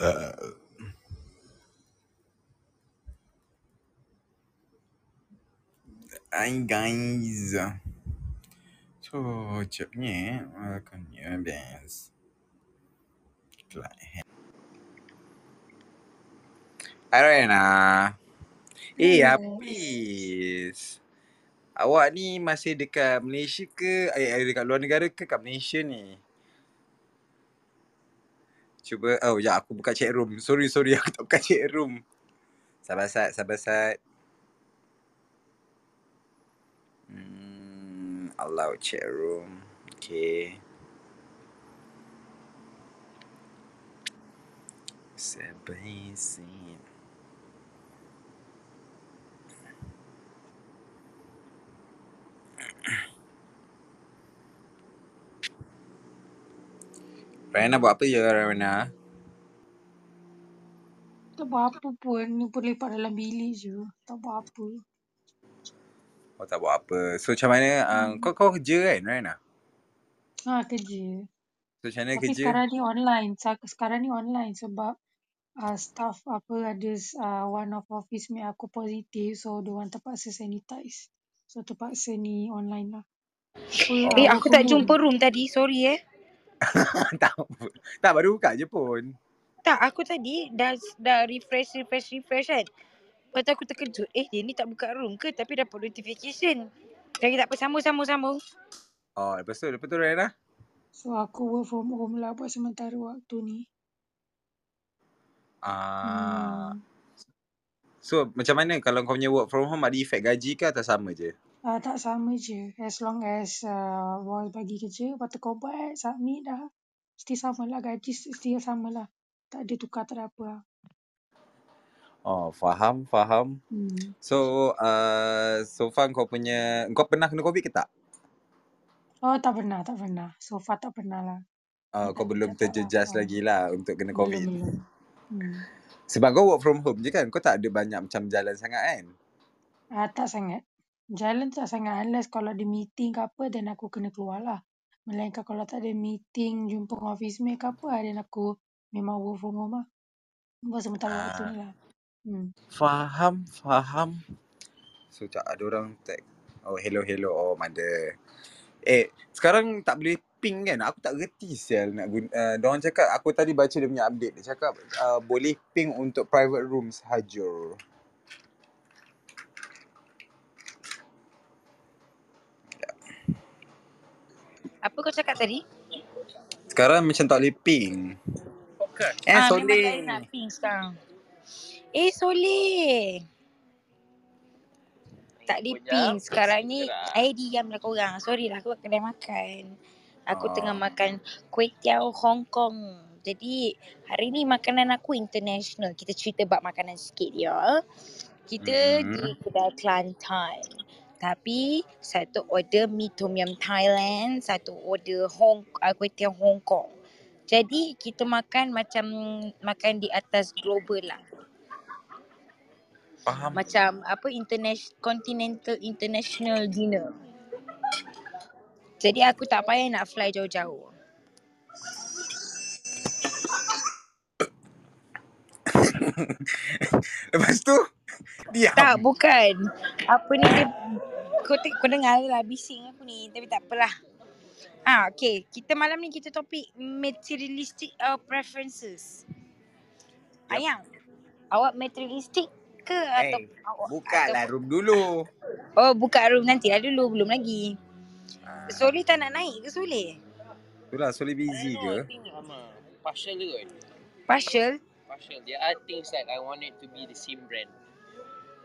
Uh, Hi guys. So, cepnya akannya best. Hai Rena. Eh. Hafiz. Awak ni masih dekat Malaysia ke? Eh, eh, dekat luar negara ke kat Malaysia ni? Cuba, oh ya aku buka chat room. Sorry, sorry aku tak buka chat room. Sabar Sat, sabar Sat. Hmm, allow chat room. Okay. Sabar Sat. Rena buat apa je Rena? Tak buat apa pun. Ni pun lepak dalam bilik je. Tak buat apa. Oh tak buat apa. So macam mana, uh, Hmm. kau kau kerja kan Rena? Ha, kerja. So macam mana Tapi kerja? sekarang ni online. Sekarang ni online sebab uh, staff apa ada uh, one of office mate aku positif. So, diorang terpaksa sanitize. So, terpaksa ni online lah. Eh, aku from tak jumpa room tadi. Sorry eh. tak, tak baru buka je pun. Tak, aku tadi dah dah refresh, refresh, refresh kan. Lepas tu aku terkejut. Eh, dia ni tak buka room ke? Tapi dapat notification. Jadi tak apa, sambung, sambung, sambung. Oh, lepas tu, lepas tu Rena? So, aku work from home lah buat sementara waktu ni. Ah, Hmm. So macam mana kalau kau punya work from home ada efek gaji ke atau sama je? Uh, tak sama je. As long as uh, boss bagi kerja, lepas tu kau buat, submit dah. Mesti sama lah. Gaji mesti sama lah. Tak ada tukar, tak ada apa lah. Oh, faham, faham. Hmm. So, uh, so far kau punya, kau pernah kena COVID ke tak? Oh, tak pernah, tak pernah. So far tak pernah lah. Uh, kau Tak, belum lah. terjejas Oh, lagi lah untuk kena COVID. belum. Hmm. Sebab kau work from home je kan? Kau tak ada banyak macam jalan sangat kan? Ah, tak sangat. Jalan tak sangat. Unless kalau ada meeting ke apa, then aku kena keluar lah. Melainkan kalau tak ada meeting, jumpa dengan office mate ke apa, then aku memang work from home lah. Buat sementara waktu ni Ah, lah. Hmm. faham, faham. So, tak ada orang tag. Oh, hello, hello. Oh, mother. Eh, sekarang tak boleh ping kan? Aku tak gerti sial nak guna. Uh, diorang cakap, aku tadi baca dia punya update. Dia cakap uh, boleh ping untuk private room sahaja. Apa kau cakap tadi? Sekarang macam tak boleh ping. Eh, Ah, memang tak Soleh. nak ping sekarang. Eh, Soleh. Tak boleh ping. Sekarang ni, I diam lah korang. Sorry lah, aku kat kedai makan. Aku Oh. tengah makan kuih tiao Hong Kong. Jadi, hari ni makanan aku international. Kita cerita bab makanan sikit ya. Kita di Mm-hmm. kedai Kelantan. Tapi, satu order mi tom yum Thailand, satu order Hong uh, kuih Hong Kong. Jadi, kita makan macam makan di atas global lah. Faham. Macam apa international continental international dinner. Jadi aku tak payah nak fly jauh-jauh. Lepas tu, diam. Tak, bukan. Apa ni dia kau, te- kau dengar lah bising aku ni tapi tak apalah. Ah, okay. Kita malam ni kita topik materialistic uh, preferences. Yep. Ayang, awak materialistic ke atau Eh, awak buka atau lah room dulu. Oh, buka room nanti lah dulu, belum lagi. Ah, Soleh tak nak naik ke Soleh? itulah, Soleh busy I don't know, ke? partial kot. Partial? Partial. There are things that I want it to be the same brand.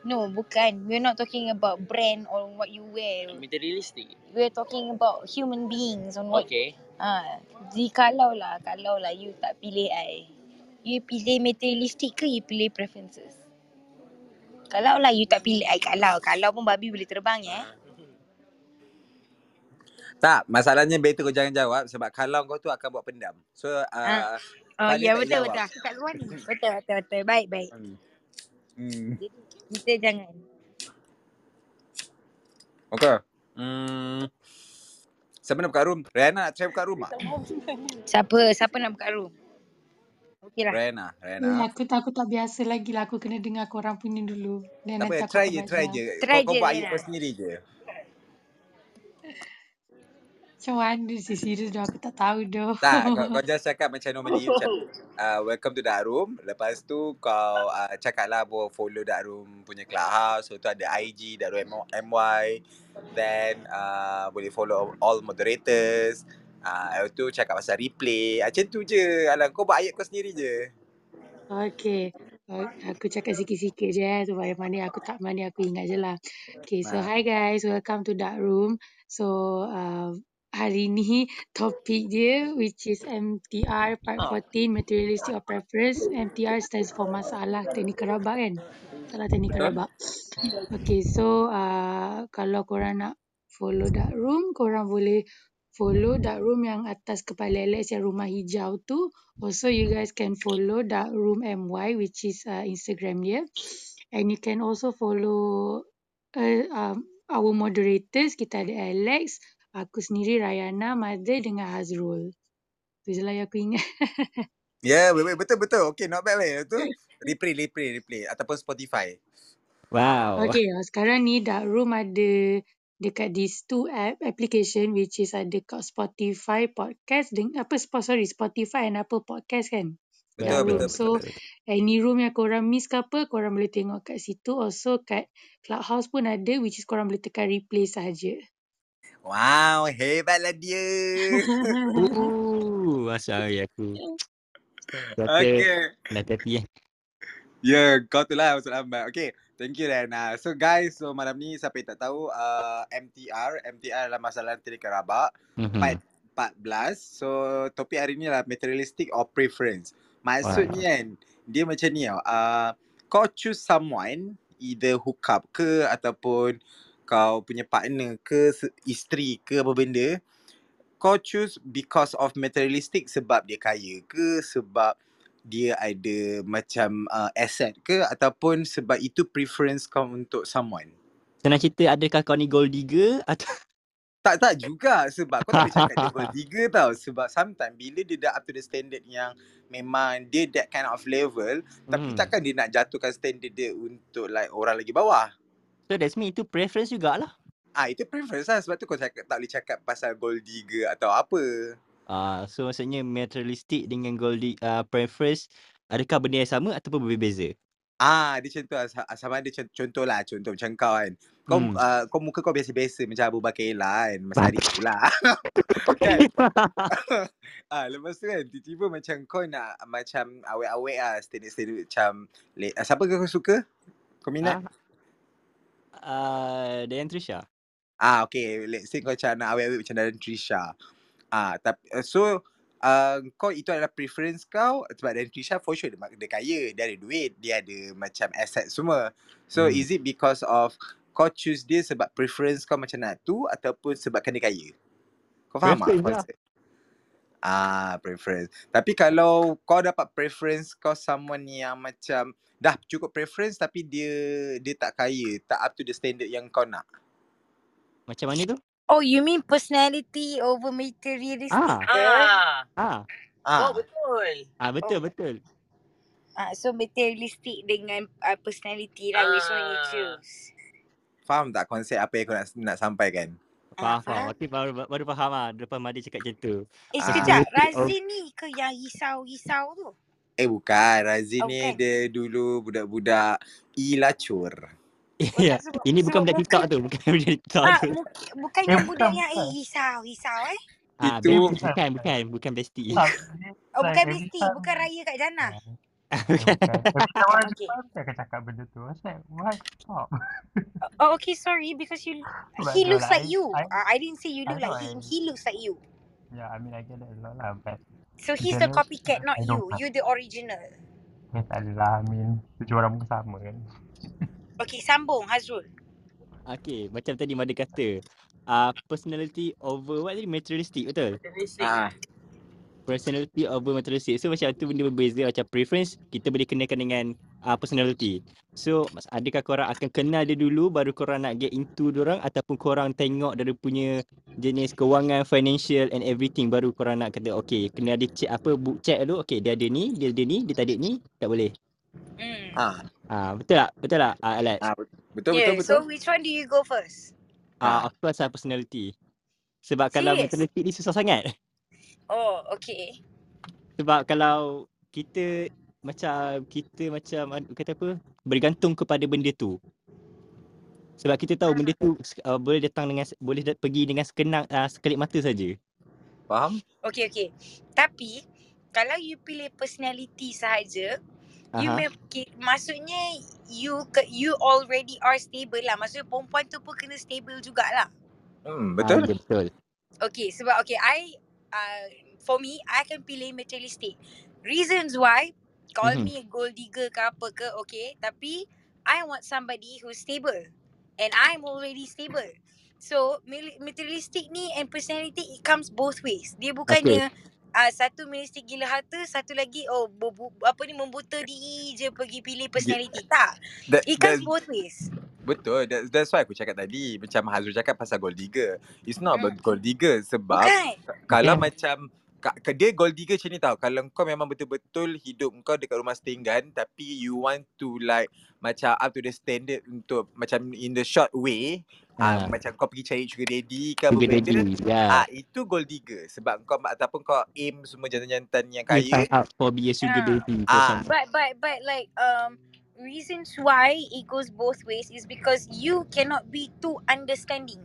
No, bukan. We're not talking about brand or what you wear. Materialistic. We're talking about human beings on what Okay. Ah, di kalau lah, kalau lah you tak pilih I. You pilih materialistic ke you pilih preferences? Kalau lah you tak pilih I kalau. Kalau pun babi boleh terbang ya. Eh? Tak, masalahnya better kau jangan jawab sebab kalau kau tu akan buat pendam. So, Ah. uh, Oh Fadil ya tak betul jawab. betul. Aku kat luar ni. Betul betul betul. Baik baik. Hmm. Hmm. Jadi kita jangan. Okay. Hmm. Siapa nak buka room? Rihanna nak try buka room tak? Siapa siapa nak buka room? Okey lah. Ah, Eh, Ren ah. aku tak aku tak biasa lagi lah. Aku kena dengar korang punya dulu. Dan Tak apa, try je, try je. Try Kau kau je, buat ayat Rena. kau sendiri je. Macam mana sih serius dah aku tak tahu dah. Tak, kau, kau just cakap macam normally macam uh, welcome to Dark Room. Lepas tu kau uh, cakap lah bawa follow Dark Room punya clubhouse. So tu ada IG Dark Room MY. Then uh, boleh follow all moderators. Ah, uh, tu cakap pasal replay. Ah, Macam tu je. Alah, kau buat ayat kau sendiri je. Okay. Aku cakap sikit-sikit je eh. Supaya mana aku tak mana aku ingat je lah. Okay, so hi guys. Welcome to Dark Room. So, uh, hari ni topik dia which is MTR part 14 Materialistic of Preference. MTR stands for masalah teknik kerabak kan? Masalah teknik Betul? kerabak. Okay, so uh, kalau korang nak follow Dark Room, korang boleh follow Dark Room yang atas kepala Alex yang rumah hijau tu. Also, you guys can follow Dark Room MY which is uh, Instagram dia. And you can also follow uh, um, our moderators. Kita ada Alex, aku sendiri, Rayana, Mother dengan Hazrul. Tu je lah yang aku ingat. Ya, yeah, betul betul. Okay, not bad weh. Tu replay, replay, replay ataupun Spotify. Wow. Okay, uh, sekarang ni Dark Room ada dekat these two app application which is ada kat Spotify podcast dengan apa sorry Spotify and Apple Podcast kan. Betul, Room. betul, So betul. any room yang korang miss ke apa, korang boleh tengok kat situ. Also kat Clubhouse pun ada which is korang boleh tekan replay sahaja. Wow, hebatlah dia. Ooh, sorry aku. Kata okay. dah tepi eh. Ya, yeah, kau tu lah masuk lambat. Okay, thank you Rana. So guys, so malam ni siapa yang tak tahu, uh, MTR, MTR adalah masalah teknik kerabak. Part Mhm. 14. So topik hari ni lah materialistic or preference. Maksudnya kan, dia macam ni tau. Uh, kau choose someone, either hook up ke ataupun kau punya partner ke, isteri ke apa benda. Kau choose because of materialistic sebab dia kaya ke, sebab dia ada macam uh, asset ke ataupun sebab itu preference kau untuk someone. Senang cerita adakah kau ni gold digger atau Tak tak juga sebab kau tak boleh cakap dia gold digger tau sebab sometimes bila dia dah up to the standard yang memang dia that kind of level tapi Hmm. takkan dia nak jatuhkan standard dia untuk like orang lagi bawah. So that's me itu preference jugalah. Ah itu preference lah sebab tu kau cakap tak boleh cakap pasal gold digger atau apa. Ah, so maksudnya materialistic dengan gold di- uh, preference adakah benda yang sama ataupun berbeza? Ah dia tu lah. Sa- sama ada contoh, contoh lah contoh macam kau kan. Kau Hmm. uh, kau muka kau biasa-biasa macam Abu Bakar Ella kan masa hari tu lah. kan? ah lepas tu kan tiba-tiba macam kau nak macam awet-awet lah standard-standard macam le- ah, siapa kau suka? Kau minat? Ah, uh, Dayan Trisha. Ah okay, let's say kau macam nak awet-awet macam dalam Trisha. Ah tapi uh, so uh, kau itu adalah preference kau sebab dan Trisha for sure dia, mak- dia kaya, dia ada duit, dia ada macam asset semua. So Hmm. is it because of kau choose dia sebab preference kau macam nak tu ataupun sebabkan dia kaya? Kau faham tak lah. Ah, preference. Tapi kalau kau dapat preference kau someone yang macam dah cukup preference tapi dia dia tak kaya, tak up to the standard yang kau nak. Macam mana tu? Oh, you mean personality over materialistic Ah, ke? Ah. ah, Ah. Oh betul. ah betul Oh. betul. Ah, so materialistic dengan uh, personality lah which one you Ah. choose? Faham tak konsep apa yang aku nak nak sampaikan? Faham, Ah, faham. Okey, baru, baru faham lah. Lepas Madi cakap macam tu. Eh Ah. sekejap, of... Razin ni ke yang risau-risau tu? Eh bukan, Razin Oh, ni bukan. dia dulu budak-budak ilacur. Ya, sebab, ini bukan budak TikTok tu. Bukan budak TikTok ah, tu. bukan, bukan yang budak yang eh bukan. risau-risau eh? Ah, Itu Bukan bukan, bukan. bestie. Oh bukan every besti, time bukan raya kat Jannah. Okay. Akan cakap benda tu. I was like, what? Stop. Oh okay, sorry because you But he no looks lah, like I, you. I, Uh, I didn't say you I look like him. I, He looks like you. yeah, I mean, I get that a lot lah, but So he's the copycat, not I you. You the original. Eh, tak adalah. I mean, tujuh orang pun sama kan. Okay, sambung Hazrul. Okey, macam tadi Madi kata. Uh, personality over what tadi? Materialistic, betul? Materialistic. ah Personality over materialistic. So macam tu benda berbeza. Macam preference, kita boleh kenakan dengan uh, personality. So mas- adakah korang akan kenal dia dulu baru korang nak get into orang ataupun korang tengok dia punya jenis kewangan financial and everything baru korang nak kata okay kena ada check apa book check dulu okay dia ada ni dia ada ni dia tak ada ni tak boleh. Hmm. Ah, Ah betul tak? Betul tak? Ah Alex. ah betul yeah, betul betul. so which one do you go first? Ah aku rasa personality. Sebab kalau Serious? mentality ni susah sangat. Oh, okay. Sebab kalau kita macam kita macam kata apa bergantung kepada benda tu. Sebab kita tahu benda tu uh, boleh datang dengan boleh dat- pergi dengan sekenang uh, sekelip mata saja. Faham? Okay, okay. Tapi, kalau you pilih personality sahaja, you Aha. may, okay, maksudnya you ke, you already are stable lah. Maksudnya perempuan tu pun kena stable jugalah. Hmm, Ah, betul. ya, betul. Okay, sebab okay, I, uh, for me, I akan pilih materialistic. Reasons why, call Mhm. me a gold digger ke apa ke, okay. Tapi, I want somebody who's stable. And I'm already stable. So, materialistic ni and personality, it comes both ways. Dia bukannya uh, satu materialistic gila harta, satu lagi, oh, bu, bu, apa ni, membuta diri je pergi pilih personality. Tak. That, It that, comes both ways. Betul. That, that's why aku cakap tadi. Macam Hazrul cakap pasal gold digger. It's not about Hmm. gold digger. Sebab Bukan. kalau Bukan. macam dia gold digger macam ni tau. Kalau kau memang betul-betul hidup kau dekat rumah setinggan tapi you want to like macam up to the standard untuk macam in the short way ah Ah, macam kau pergi cari sugar daddy ke apa sugar benda daddy. Ya. ah itu gold digger sebab kau ataupun kau aim semua jantan-jantan yang You kaya sign up for be a sugar Ah. daddy Ah. some. But but but like um reasons why it goes both ways is because you cannot be too understanding.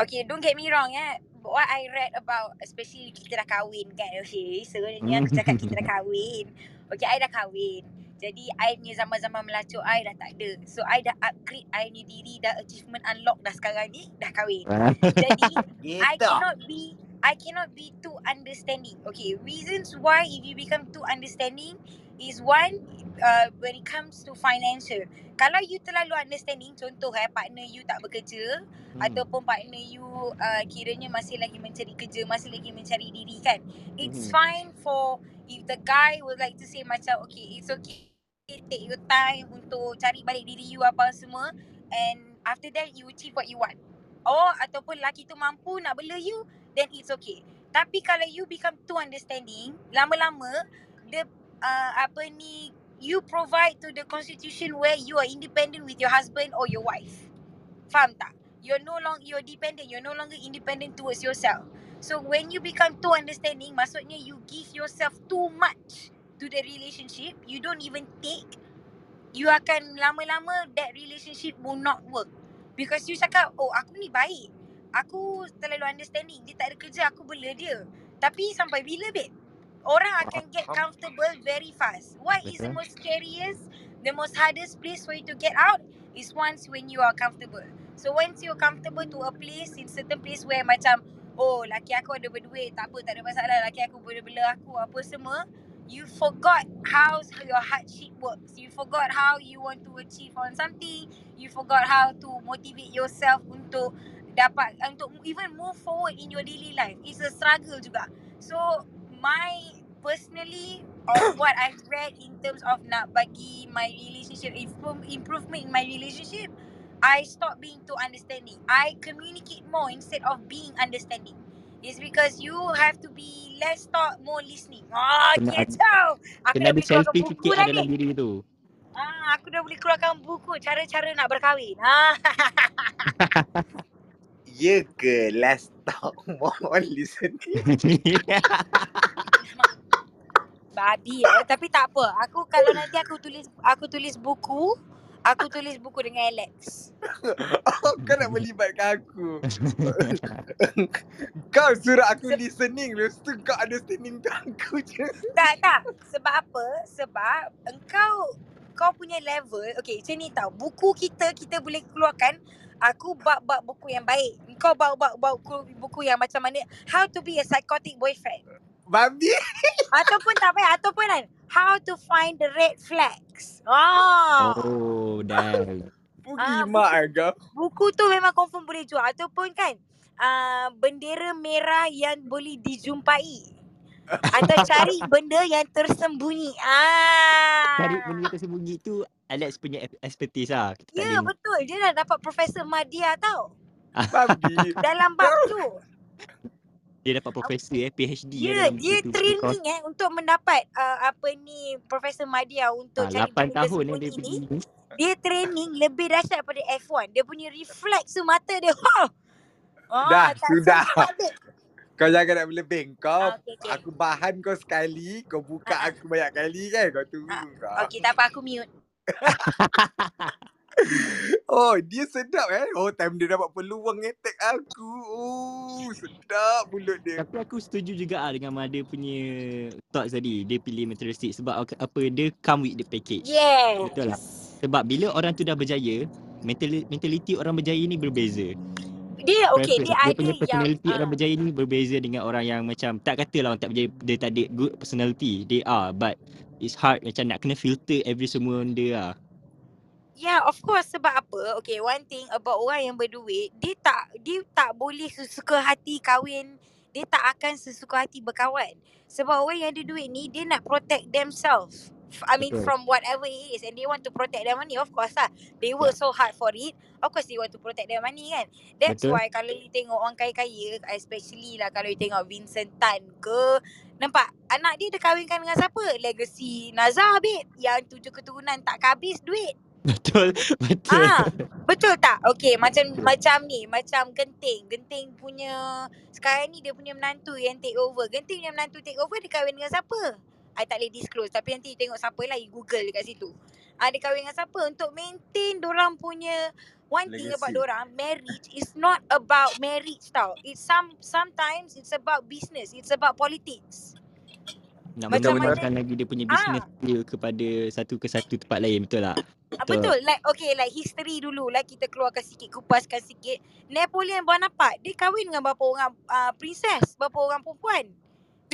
Okay, don't get me wrong eh. What I read about especially kita dah kahwin kan. Okay, so ni aku cakap kita dah kahwin. Okay, I dah kahwin. Jadi I punya zaman-zaman melacuk I dah tak ada. So I dah upgrade I punya diri dah achievement unlock dah sekarang ni dah kahwin. Ah. Jadi I cannot be I cannot be too understanding. Okay, reasons why if you become too understanding is one uh, when it comes to financial. Kalau you terlalu understanding, contoh eh partner you tak bekerja Hmm. ataupun partner you uh, kiranya masih lagi mencari kerja, masih lagi mencari diri kan. It's Hmm. Fine for if the guy would like to say macam okay, it's okay take your time untuk cari balik diri you apa semua and after that you achieve what you want. Or ataupun lelaki tu mampu nak bela you then it's okay. Tapi kalau you become too understanding, lama-lama the uh, apa ni you provide to the constitution where you are independent with your husband or your wife. Faham tak? You're no longer you're dependent, you're no longer independent towards yourself. So when you become too understanding, maksudnya you give yourself too much to the relationship, you don't even take, you akan lama-lama that relationship will not work. Because you cakap, oh aku ni baik. Aku terlalu understanding. Dia tak ada kerja, aku bela dia. Tapi sampai bila babe? Orang akan get comfortable very fast. What is the Betul. most scariest, the most hardest place for you to get out is once when you are comfortable. So once you're comfortable to a place, in certain place where macam, oh laki aku ada berduit, tak apa, tak ada masalah. Laki aku boleh bela aku, apa semua. You forgot how your hardship works. You forgot how you want to achieve on something. You forgot how to motivate yourself untuk dapat untuk even move forward in your daily life. It's a struggle juga. So my personally of what I've read in terms of nak bagi my relationship improve, improvement in my relationship, I stop being too understanding. I communicate more instead of being understanding. It's because you have to be less talk, more listening. Ah, Kena kacau. Aku Kena dah ada selfie buku sikit dah lah dalam diri tu. Ah, aku dah boleh keluarkan buku cara-cara nak berkahwin. Ah. Ya ke let's talk more listening Babi ya. Tapi tak apa. Aku kalau nanti aku tulis aku tulis buku, aku tulis buku dengan Alex. Oh kau nak melibatkan aku Kau suruh aku listening Lepas tu kau understanding tu aku je Tak, tak. Sebab apa? Sebab engkau kau punya level, okay macam ni tau. Buku kita, kita boleh keluarkan Aku bab-bab buku yang baik. Kau bab-bab buku, buku yang macam mana How to be a psychotic boyfriend. Babi Ataupun tak payah. Ataupun kan How to find the red flags. Ah. oh, dah. Pugi Ah, mak kau Buku tu memang confirm boleh jual. Ataupun kan uh, bendera merah yang boleh dijumpai. Atau cari benda yang tersembunyi. Cari Ah. benda tersembunyi tu Alex punya ex- expertise lah. Kita Ya boleh betul. Dia dah dapat Profesor Madya tau. Babi. Dalam bab tu. dia dapat profesor eh PhD Ya, dalam dia tu. training eh untuk mendapat uh, apa ni Profesor Madya untuk Ah, cari 8 benda tahun eh dia tersembunyi ni. pergi. Dia training lebih dahsyat daripada F1. Dia punya refleks tu mata dia. Ha. Ah, Dah, sudah. Kau jangan nak berlebih. Kau, Ah, okey, okey. aku bahan kau sekali, kau buka Ah, ah. aku banyak kali kan? Kau tunggu Ah, kau. Okey, tak apa aku mute. Oh, dia sedap eh. Oh, time dia dapat peluang attack aku. Oh, sedap mulut dia. Tapi aku setuju juga ah dengan Mada punya thoughts tadi. Dia pilih materialistic sebab apa dia come with the package. Yes. Betul lah. Sebab bila orang tu dah berjaya, mental- mentality orang berjaya ni berbeza. Dia okey, dia dia ada punya yang personality ah, orang berjaya ni berbeza dengan orang yang macam tak katalah orang tak berjaya dia tak ada good personality. They are but it's hard macam nak kena filter every semua benda lah. Yeah, of course sebab apa? Okay, one thing about orang yang berduit, dia tak dia tak boleh sesuka hati kahwin. Dia tak akan sesuka hati berkawan. Sebab orang yang ada duit ni dia nak protect themselves. I mean Betul. from whatever it is and they want to protect their money of course lah. They work so hard for it. Of course they want to protect their money kan. That's Betul. why kalau you tengok orang kaya-kaya especially lah kalau you tengok Vincent Tan ke Nampak? Anak dia dia kahwinkan dengan siapa? Legacy Nazar babe. Yang tujuh keturunan tak habis duit. Betul. Betul. Ah, betul tak? Okey, macam macam ni, macam Genting. Genting punya sekarang ni dia punya menantu yang take over. Genting punya menantu take over dia kahwin dengan siapa? I tak boleh disclose tapi nanti you tengok siapa lah you google dekat situ. Ah dia kahwin dengan siapa untuk maintain dorang punya one thing about Legacy. dorang marriage is not about marriage tau. It's some sometimes it's about business. It's about politics. Nak Macam mana lagi dia punya ah business dia kepada satu ke satu tempat lain betul tak? Ah, Betul. betul. Like okay, like history dulu lah kita keluarkan sikit, kupaskan sikit. Napoleon Bonaparte, dia kahwin dengan berapa orang uh, princess, berapa orang perempuan.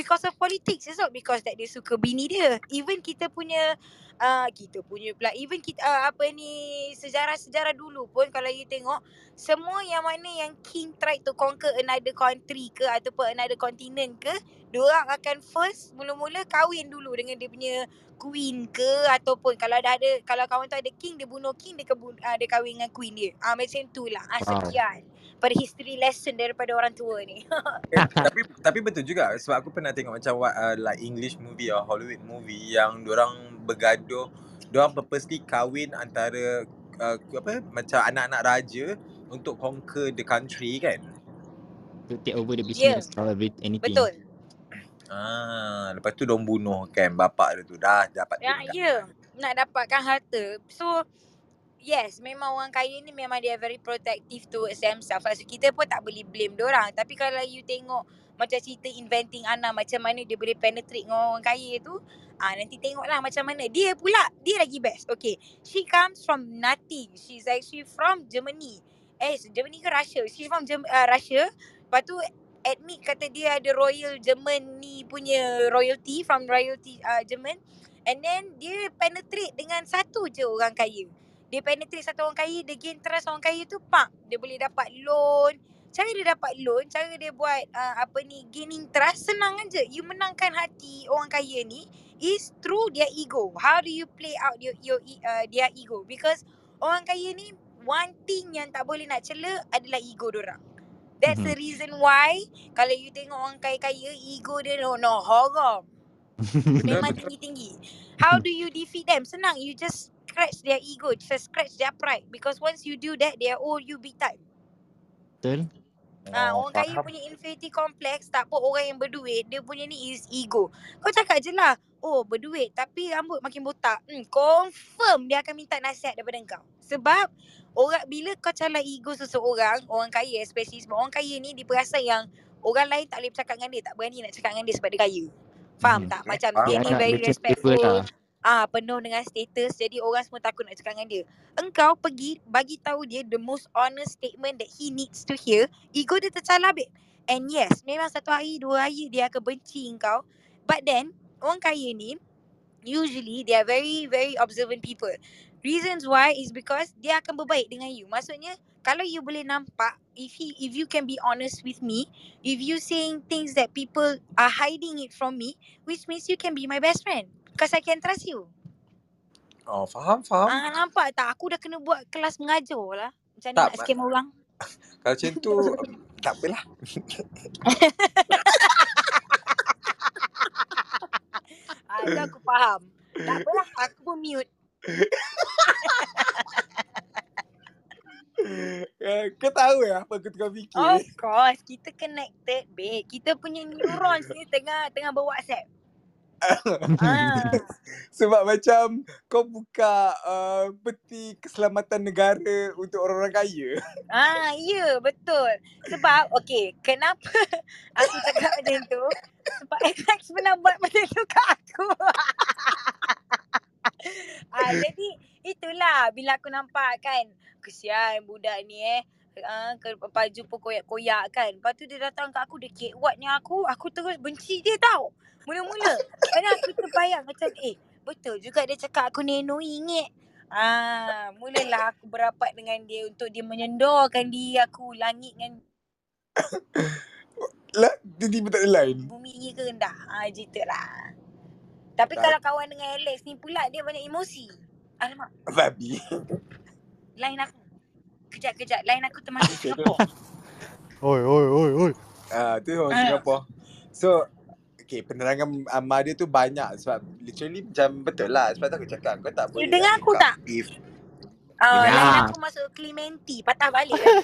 Because of politics, it's not because that dia suka bini dia. Even kita punya uh, kita punya pula even kita uh, apa ni sejarah-sejarah dulu pun kalau you tengok semua yang mana yang king try to conquer another country ke ataupun another continent ke, diorang akan first mula-mula kahwin dulu dengan dia punya queen ke ataupun kalau dah ada kalau kawan tu ada king dia bunuh king dia kebun, uh, dia kahwin dengan queen dia. Ah macam tu lah. Ah sekian. Pada history lesson daripada orang tua ni. Eh, tapi tapi betul juga sebab aku pernah tengok macam what, uh, like English movie or Hollywood movie yang orang bergaduh, orang purposely kahwin antara uh, apa macam anak-anak raja untuk conquer the country kan. To take over the Ya, business or every, anything. betul. Ah, lepas tu dong bunuh kan bapak dia tu dah dapat Ya, ya. Nak dapatkan harta. So Yes, memang orang kaya ni memang dia very protective towards themselves. So, kita pun tak boleh blame orang. Tapi kalau you tengok macam cerita inventing Anna macam mana dia boleh penetrate dengan orang kaya tu, ah nanti tengoklah macam mana. Dia pula, dia lagi best. Okay, she comes from nothing. She's actually from Germany. Eh, Germany ke Russia? She's from Germ- uh, Russia. Lepas tu admit kata dia ada royal German ni punya royalty from royalty uh, German. And then dia penetrate dengan satu je orang kaya. Dia penetrate satu orang kaya, dia gain trust orang kaya tu, pak. Dia boleh dapat loan. Cara dia dapat loan, cara dia buat uh, apa ni, gaining trust, senang aja. You menangkan hati orang kaya ni is through their ego. How do you play out your, your uh, their ego? Because orang kaya ni, one thing yang tak boleh nak cela adalah ego dorang. That's the Mhm. reason why kalau you tengok orang kaya-kaya, ego dia no, no. Betul Memang tinggi-tinggi. How do you defeat them? Senang. You just scratch their ego. Just scratch their pride. Because once you do that, they owe you big time. Betul? Ah, Oh, orang kaya faham. punya infinity complex tak apa orang yang berduit, dia punya ni is ego. Kau cakap je lah, oh berduit tapi rambut makin botak. Hmm, confirm dia akan minta nasihat daripada kau. Sebab orang bila kau calar ego seseorang, orang kaya especially sebab orang kaya ni dia perasan yang orang lain tak boleh bercakap dengan dia, tak berani nak cakap dengan dia sebab dia kaya. Faham Mhm. tak? Macam dia ni very respectful, lah. Ah penuh dengan status jadi orang semua takut nak cakap dengan dia. Engkau pergi bagi tahu dia the most honest statement that he needs to hear. Ego dia tercalar babe. And yes, memang satu hari dua hari dia akan benci engkau. But then orang kaya ni usually they are very very observant people. Reasons why is because dia akan berbaik dengan you. Maksudnya kalau you boleh nampak if he if you can be honest with me if you saying things that people are hiding it from me which means you can be my best friend because I can trust you Oh, faham, faham. ah nampak tak aku dah kena buat kelas mengajar lah macam mana nak scam orang Kalau macam tu, tak apalah. ah tu aku faham tak apalah aku pun mute Eh, Kau tahu ya apa aku tengah fikir? Of course, kita connected, babe. Kita punya neurons ni tengah tengah berwhatsapp. Ah. Sebab macam kau buka uh, peti keselamatan negara untuk orang-orang kaya. ah, ya, betul. Sebab, okay, kenapa aku cakap macam tu? Sebab Alex pernah buat macam tu kat aku. ah, jadi, itulah bila aku nampak kan, kesian budak ni eh. Ke baju pun koyak-koyak kan. Lepas tu dia datang kat aku, dia kek ni aku, aku terus benci dia tau. Mula-mula. Kadang aku terbayang macam, eh, betul juga dia cakap aku ni ingat. Ah, mulalah aku berapat dengan dia untuk dia menyendorkan diri aku langit dengan Lah, tiba-tiba tak ada line. bumi ni ke rendah. Ah, gitu lah. Tapi Tak. kalau kawan dengan Alex ni pula dia banyak emosi. Alamak, Babi. line aku. Kejap-kejap, line aku termasuk Singapura. Oi, oi, oi, oi. Ah, tu orang. Singapore. So, okay, penerangan Amar dia tu banyak sebab literally macam betul lah. Sebab tu aku cakap kau tak You boleh dengar aku tak? beef. Ah, Dengar. line aku masuk Clementi. Patah balik lah.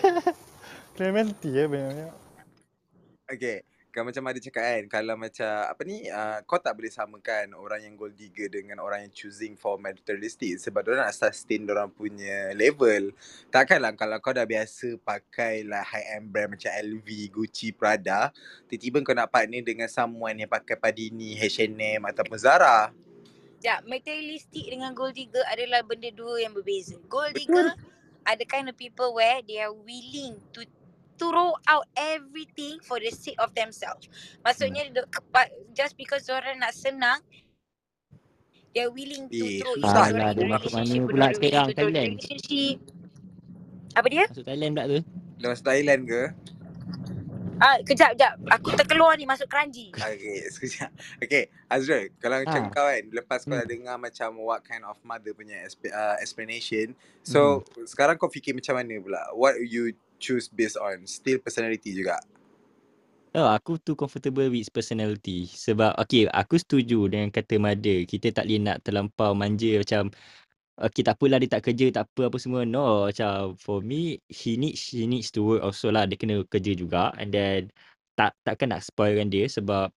Clementi ya banyak-banyak. Okay, kalau macam ada cakap kan, kalau macam apa ni, uh, kau tak boleh samakan orang yang gold digger dengan orang yang choosing for materialistic sebab diorang nak sustain diorang punya level. Takkanlah kalau kau dah biasa pakai lah high end brand macam LV, Gucci, Prada, tiba-tiba kau nak partner dengan someone yang pakai Padini, H&M ataupun Zara. Sekejap, materialistic dengan gold digger adalah benda dua yang berbeza. Gold digger are the kind of people where they are willing to throw out everything for the sake of themselves. Maksudnya the- kepa- just because orang nak senang, they are willing to Eh, throw susah lah, dia masuk mana pula sekarang, Thailand? Apa dia? Masuk Thailand pula tu. Dah masuk Thailand ke? Ah, kejap, kejap. Aku terkeluar ni masuk keranji. Okay, sekejap. Okay, Azrul, kalau macam Ah. kau kan, lepas kau Hmm. dah dengar macam what kind of mother punya exp- uh, explanation, so sekarang kau fikir macam mana pula? What you choose based on? Still personality juga? Oh, aku tu comfortable with personality. Sebab, okay, aku setuju dengan kata mother. Kita tak boleh nak terlampau manja macam, okay, tak apalah dia tak kerja, tak apa apa semua. No, macam for me, he needs, she needs to work also lah. Dia kena kerja juga. And then, tak takkan nak spoilkan dia sebab,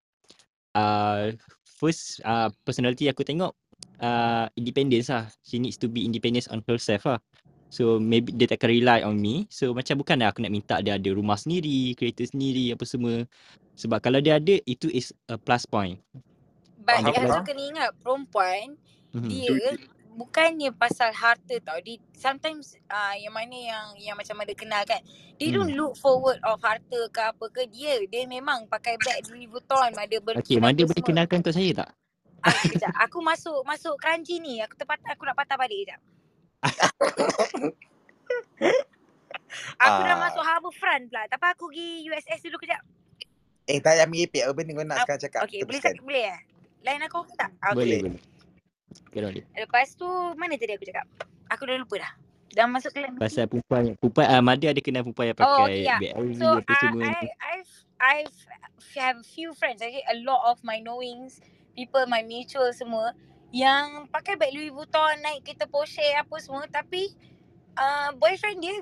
uh, first, uh, personality aku tengok, uh, independence lah. She needs to be independent on herself lah. So maybe dia takkan rely on me. So macam bukan aku nak minta dia ada rumah sendiri, kereta sendiri apa semua. Sebab kalau dia ada itu is a plus point. But Faham, you faham. kena ingat perempuan Mhm. dia bukannya pasal harta tau. Dia sometimes uh, yang mana yang yang macam ada kenal kan. They don't Hmm. look forward of harta ke apa ke dia. Dia memang pakai bag Louis Vuitton, ada ber Okay, mana boleh kenalkan untuk saya tak? Ah, kejap. Aku masuk masuk keranji ni. Aku terpatah aku nak patah balik kejap. Aku dah Ah. masuk Harbourfront pula. Tapi aku pergi USS dulu kejap. Eh, tak payah merepek. Apa benda kau nak Ah, sekarang cakap? Okay, boleh Teruskan. cakap boleh eh? Lain aku ke tak? Okay. Boleh, boleh. Okay, boleh. Lepas tu mana tadi aku cakap? Aku dah lupa dah. Dah masuk ke Pasal perempuan, perempuan uh, mother ada kenal perempuan yang Oh, pakai okay, yeah. bag LV So apa I, semua. I I've I've have a few friends actually a lot of my knowings people my mutual semua yang pakai bag Louis Vuitton naik kereta Porsche apa semua. Tapi uh, boyfriend dia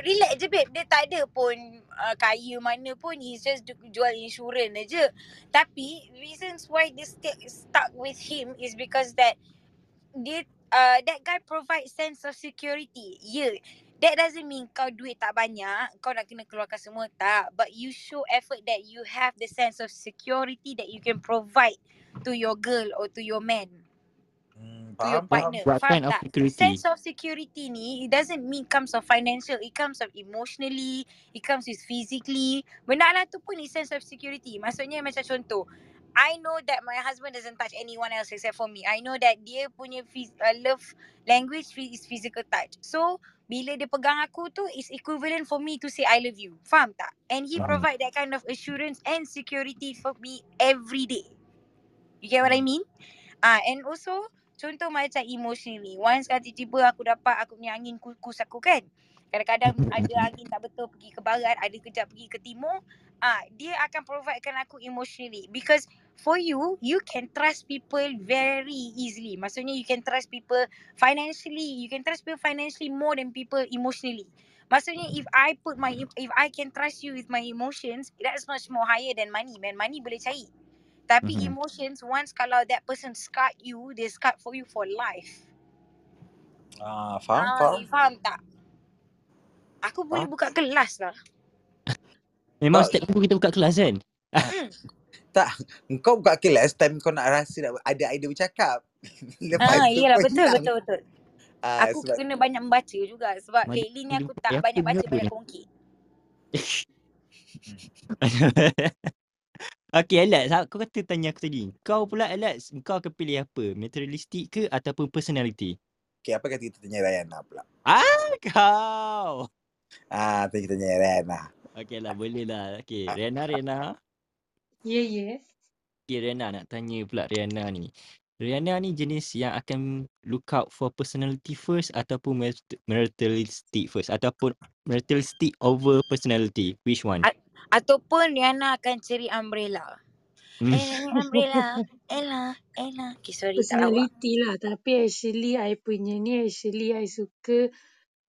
relax je babe. Dia tak ada pun uh, kaya mana pun. He's just jual insurans aja tapi reasons why they stick stuck with him is because that dia uh, that guy provide sense of security. Yeah That doesn't mean kau duit tak banyak, kau nak kena keluarkan semua tak. But you show effort that you have the sense of security that you can provide to your girl or to your man, to your partner. What Faham kind of tak? security? Sense of security ni, it doesn't mean comes of financial. It comes of emotionally, it comes with physically. Benda lah tu pun is sense of security. Maksudnya macam contoh, I know that my husband doesn't touch anyone else except for me. I know that dia punya phys- uh, love language is physical touch. So bila dia pegang aku tu is equivalent for me to say I love you. Faham tak? And he Faham. provide that kind of assurance and security for me every day. You get what I mean? Ah, and also contoh macam emotionally. Once kali tiba aku dapat aku punya angin kukus aku kan. Kadang-kadang ada angin tak betul pergi ke barat, ada kejap pergi ke timur. Ah, dia akan providekan aku emotionally because for you, you can trust people very easily. Maksudnya you can trust people financially, you can trust people financially more than people emotionally. Maksudnya if I put my if I can trust you with my emotions, that's much more higher than money. Man, money boleh cari. Tapi Mhm. emotions once kalau that person scarred you, they scarred for you for life. Ah, faham, Ah, faham. faham tak? Aku boleh Faham. buka kelas lah. Memang Tak, setiap minggu kita buka kelas kan? Hmm. tak. Kau buka kelas time kau nak rasa nak ada idea bercakap. Lepas Ah, iyalah betul hilang. betul betul. Ah, Aku sebab kena banyak membaca juga sebab Mana lately ni aku tak banyak baca banyak ni? kongkit. okay Alex, kau kata tanya aku tadi. Kau pula Alex, kau akan pilih apa? Materialistic ke ataupun personality? Okay, apa kata kita tanya Rayana pula? Ah, kau! Ah, tadi kita tanya Rayana. Okay lah, boleh lah. Okay, Ah, Riana, Riana. Ya, ya. Okay, Riana nak tanya pula Riana ni. Riana ni jenis yang akan look out for personality first ataupun mat- materialistic first ataupun materialistic over personality. Which one? A- ataupun Riana akan cari umbrella. Hmm. Eh, umbrella. Ella, Ella. Okay, sorry tak. Personality lah. Tapi actually, I punya ni actually I suka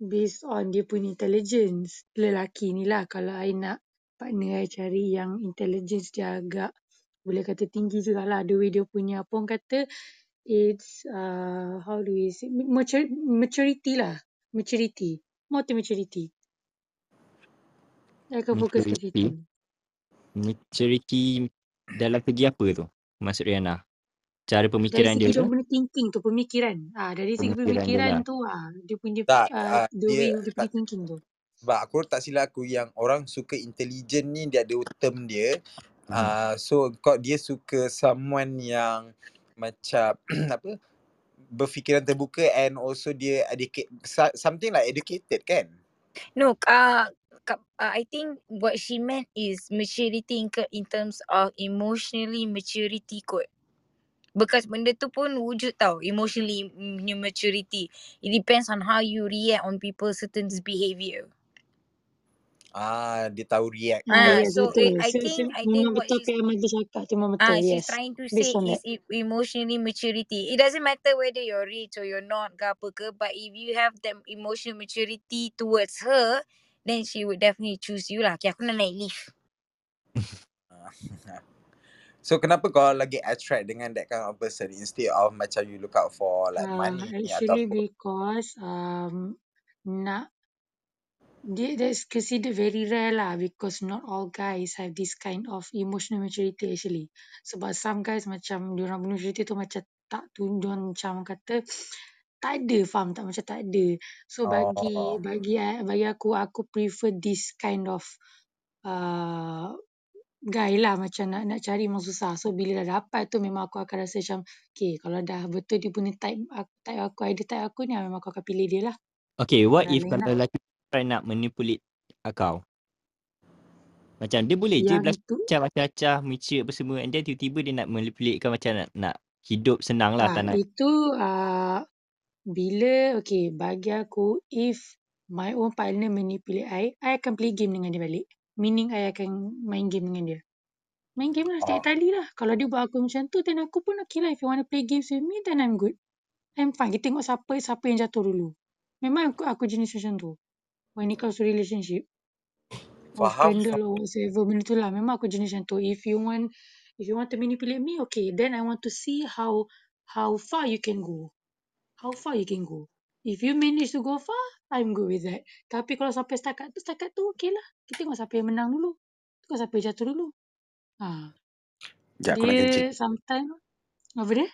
based on dia punya intelligence. Lelaki ni lah. Kalau I nak partner I cari yang intelligence dia agak boleh kata tinggi jugalah. The way dia punya apa orang kata it's uh, how do we say mature, maturity lah. Maturity. More to maturity. Akan fokus Maturity. situ. Maturity dalam segi apa tu? Maksud Riana? Cara Dari pemikiran segi dia dia ke? punya thinking tu, pemikiran. Ah, dari segi Pemikiran dia pemikiran lah. tu ah, dia punya tak, uh, ah, the way dia dia tak, punya thinking tu. sebab aku tak silap aku yang orang suka intelligent ni dia ada term dia. Hmm. Uh, so kau dia suka someone yang macam apa berfikiran terbuka and also dia educate so- something like educated kan? No, uh, uh, I think what she meant is maturity in, in terms of emotionally maturity kot. Because benda tu pun wujud tau, emotionally punya maturity. It depends on how you react on people certain behaviour. Ah, dia tahu react Ah, Ah, kan? yes, so betul. it, I So, so think I think memang what betul she's yang Amanda cakap tu memang betul, Ah, she's yes. trying to say is e- emotionally maturity. It doesn't matter whether you're rich or you're not ke apa ke, but if you have that emotional maturity towards her, then she would definitely choose you lah. Okay, aku nak naik lift. So kenapa kau lagi attract dengan that kind of person instead of macam you look out for like Uh, money actually ataupun because um nak dia that's considered very rare lah because not all guys have this kind of emotional maturity actually. Sebab some guys macam diorang punya maturity tu macam tak tunjuk macam kata tak ada faham tak macam tak ada. So bagi oh bagi bagi aku aku prefer this kind of uh, guy lah macam nak nak cari memang susah. So bila dah dapat tu memang aku akan rasa macam okay kalau dah betul dia punya type aku, type aku, idea type aku ni memang aku akan pilih dia lah. Okay, what Orang if lain kalau lah. lelaki try nak manipulate kau? Macam dia boleh je Yang belas tu macam acah-acah, mature apa semua and then tiba-tiba dia nak manipulate kau macam nak, nak hidup senang lah ah tak nak itu uh, bila okay bagi aku if my own partner manipulate I, I akan play game dengan dia balik. Meaning I akan main game dengan dia. Main game lah setiap kali lah. Kalau dia buat aku macam tu then aku pun okay lah. If you want to play games with me then I'm good. I'm fine. Kita tengok siapa siapa yang jatuh dulu. Memang aku, aku jenis macam tu. When it comes to relationship. Faham scandal or whatsoever. Benda tu lah. Memang aku jenis macam tu. If you want if you want to manipulate me, okay. Then I want to see how how far you can go. How far you can go. If you manage to go far, I'm good with that. Tapi kalau sampai setakat tu, setakat tu okay lah. Kita tengok siapa yang menang dulu. Tengok siapa yang jatuh dulu. Ha. Sekejap aku nak kencing. Dia sometimes apa dia?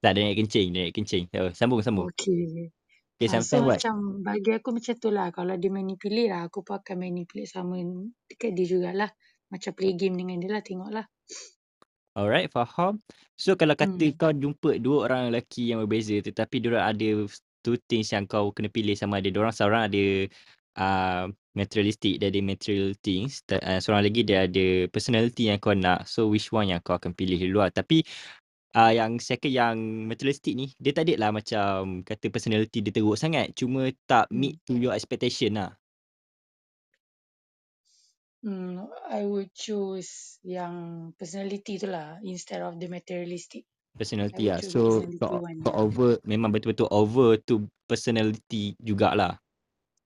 tak ada nak kencing, dia nak kencing. Oh, sambung sambung. Okay. Okay, Ha, sometimes so what? macam bagi aku macam tu lah. Kalau dia manipulate lah, aku pun akan manipulate sama dekat dia jugalah. Macam play game dengan dia lah, tengok lah. Alright, faham. So kalau kata Hmm. kau jumpa dua orang lelaki yang berbeza tetapi diorang ada two things yang kau kena pilih sama ada diorang seorang ada uh, materialistic, dia ada material things. Uh, seorang lagi dia ada personality yang kau nak. So which one yang kau akan pilih dulu lah. Tapi uh, yang second yang materialistic ni dia tak ada lah macam kata personality dia teruk sangat. Cuma tak Hmm. meet to your expectation lah. Hmm, I would choose yang personality tu lah instead of the materialistic. Personality lah. So kau, one. kau over memang betul-betul over to personality jugalah.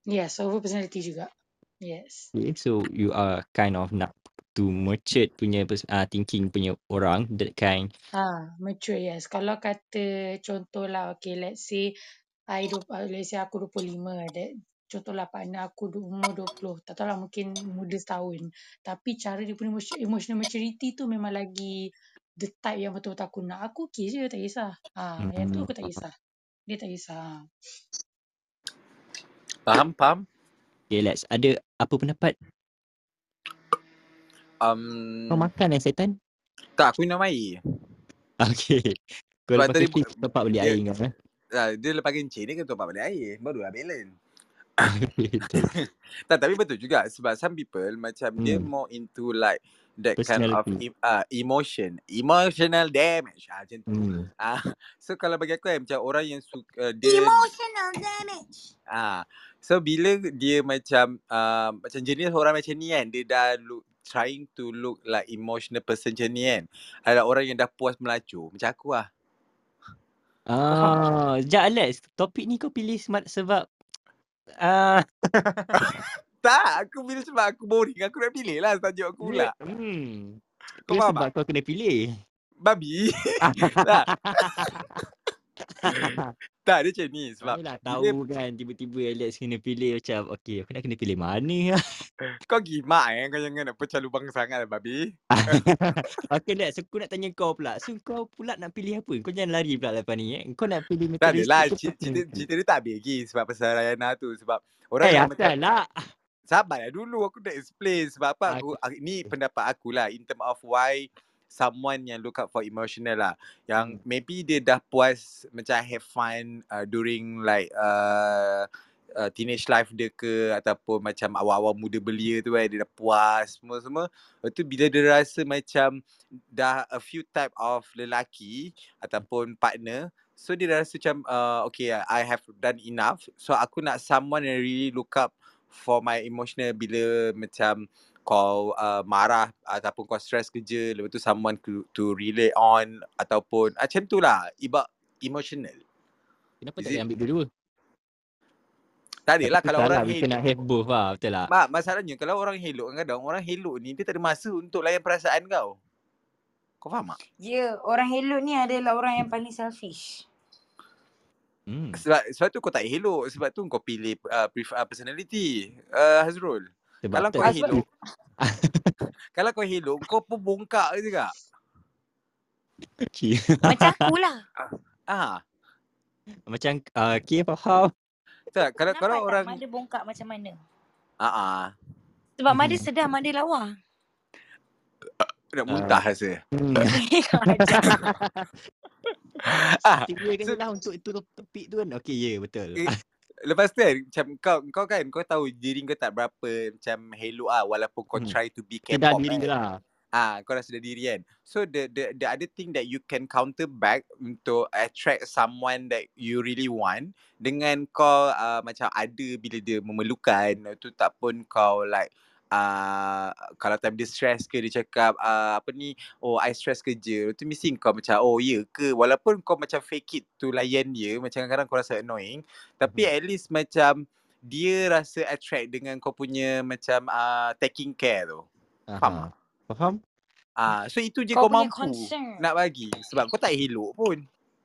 Yes, over personality juga. Yes. Okay, so you are kind of nak to matured punya uh, thinking punya orang that kind. Ah, mature yes. Kalau kata contoh lah, okay, let's say I uh, let's say aku 25, that contohlah partner aku umur 20, tak tahu lah mungkin muda setahun. Tapi cara dia punya emotion- emotional maturity tu memang lagi the type yang betul-betul aku nak. Aku okay je, tak kisah. Ah, yang tu Hmm. aku tak kisah. Dia tak kisah. Faham, faham. Okay, let's. Ada apa pendapat? Kau Um, makan eh setan? tak, aku minum air. Okay. Kau lepas tadi top up beli dia, air kau eh? uh, dia lepas kencing dia kena top up balik air. Barulah balance. Tak, tapi betul juga. Sebab some people macam dia hmm. more into like that kind of uh, emotion. Emotional damage. Ah, macam tu. Hmm. Ah, so kalau bagi aku kan macam orang yang suka uh, dia Emotional damage. ah so bila dia macam uh, macam jenis orang macam ni kan dia dah look trying to look like emotional person macam ni kan adalah orang yang dah puas melacur macam aku lah Ah, sekejap Alex. Topik ni kau pilih smart sebab ah. Tak aku pilih sebab aku boring. Aku nak pilih lah tajuk aku pula. hmm. kau sebab tak? kau kena pilih. babi. Tak tak dia macam ni sebab bila tahu kan tiba-tiba Alex kena pilih macam okay aku nak kena pilih mana lah. kau gimak eh kau jangan nak pecah lubang sangat lah babi okay Lex, aku nak tanya kau pula. So kau pula nak pilih apa? Kau jangan lari pula lepas ni eh. Kau nak pilih tak adalah cerita, dia tak habis lagi sebab pasal Rayana tu sebab orang Eh yang macam asal lah. Sabarlah dulu aku nak explain sebab apa aku Aku, ni pendapat aku lah in term of why someone yang look up for emotional lah. Yang hmm. maybe dia dah puas macam have fun uh, during like uh, uh, teenage life dia ke ataupun macam awal-awal muda belia tu kan dia dah puas semua-semua lepas tu bila dia rasa macam dah a few type of lelaki ataupun partner so dia dah rasa macam uh, okay I have done enough. So aku nak someone yang really look up for my emotional bila macam kau uh, marah ataupun kau stress kerja lepas tu someone to, to relate on ataupun macam tu lah ibak emotional Kenapa is tak it ambil dua-dua? tak Tapi adalah kalau lah. orang We hate cannot have both lah. Betul lah. Mak, masalahnya kalau orang helok kadang orang helok ni dia tak ada masa untuk layan perasaan kau. Kau faham tak? Ya, orang hello ni adalah orang yang paling selfish. Hmm. Sebab sebab tu kau tak helok, sebab tu kau pilih uh, prefer, uh, personality. Uh, Hazrul. Sebab Kalau kau helok, kalau kau helok kau pun bongkak je juga. Okay. macam aku lah. Ah, Macam uh, okay faham. tak kalau Nampak kalau orang Mada bongkak macam mana? ah ah Sebab Mada Hmm. sedar, Mada lawa. nak Uh, muntah rasa. hmm. Ajar. Ah, kan so lah untuk itu topik tu kan. Okay, ya yeah, betul. eh, lepas tu kan macam kau kau kan kau tahu diri kau tak berapa macam helok ah walaupun kau Hmm. try to be Sedar K-pop diri kan. lah. Ah, kau dah sedar diri kan. So the the the other thing that you can counter back untuk attract someone that you really want dengan kau uh, macam ada bila dia memerlukan tu tak pun kau like uh, kalau time dia stress ke dia cakap uh, apa ni oh I stress kerja tu mesti kau macam oh ya ke walaupun kau macam fake it to layan dia macam kadang-kadang kau rasa annoying tapi Hmm. at least macam dia rasa attract dengan kau punya macam uh, taking care tu faham tak? Faham? Ah, so itu je Kau kau mampu concern. nak bagi sebab kau tak elok pun.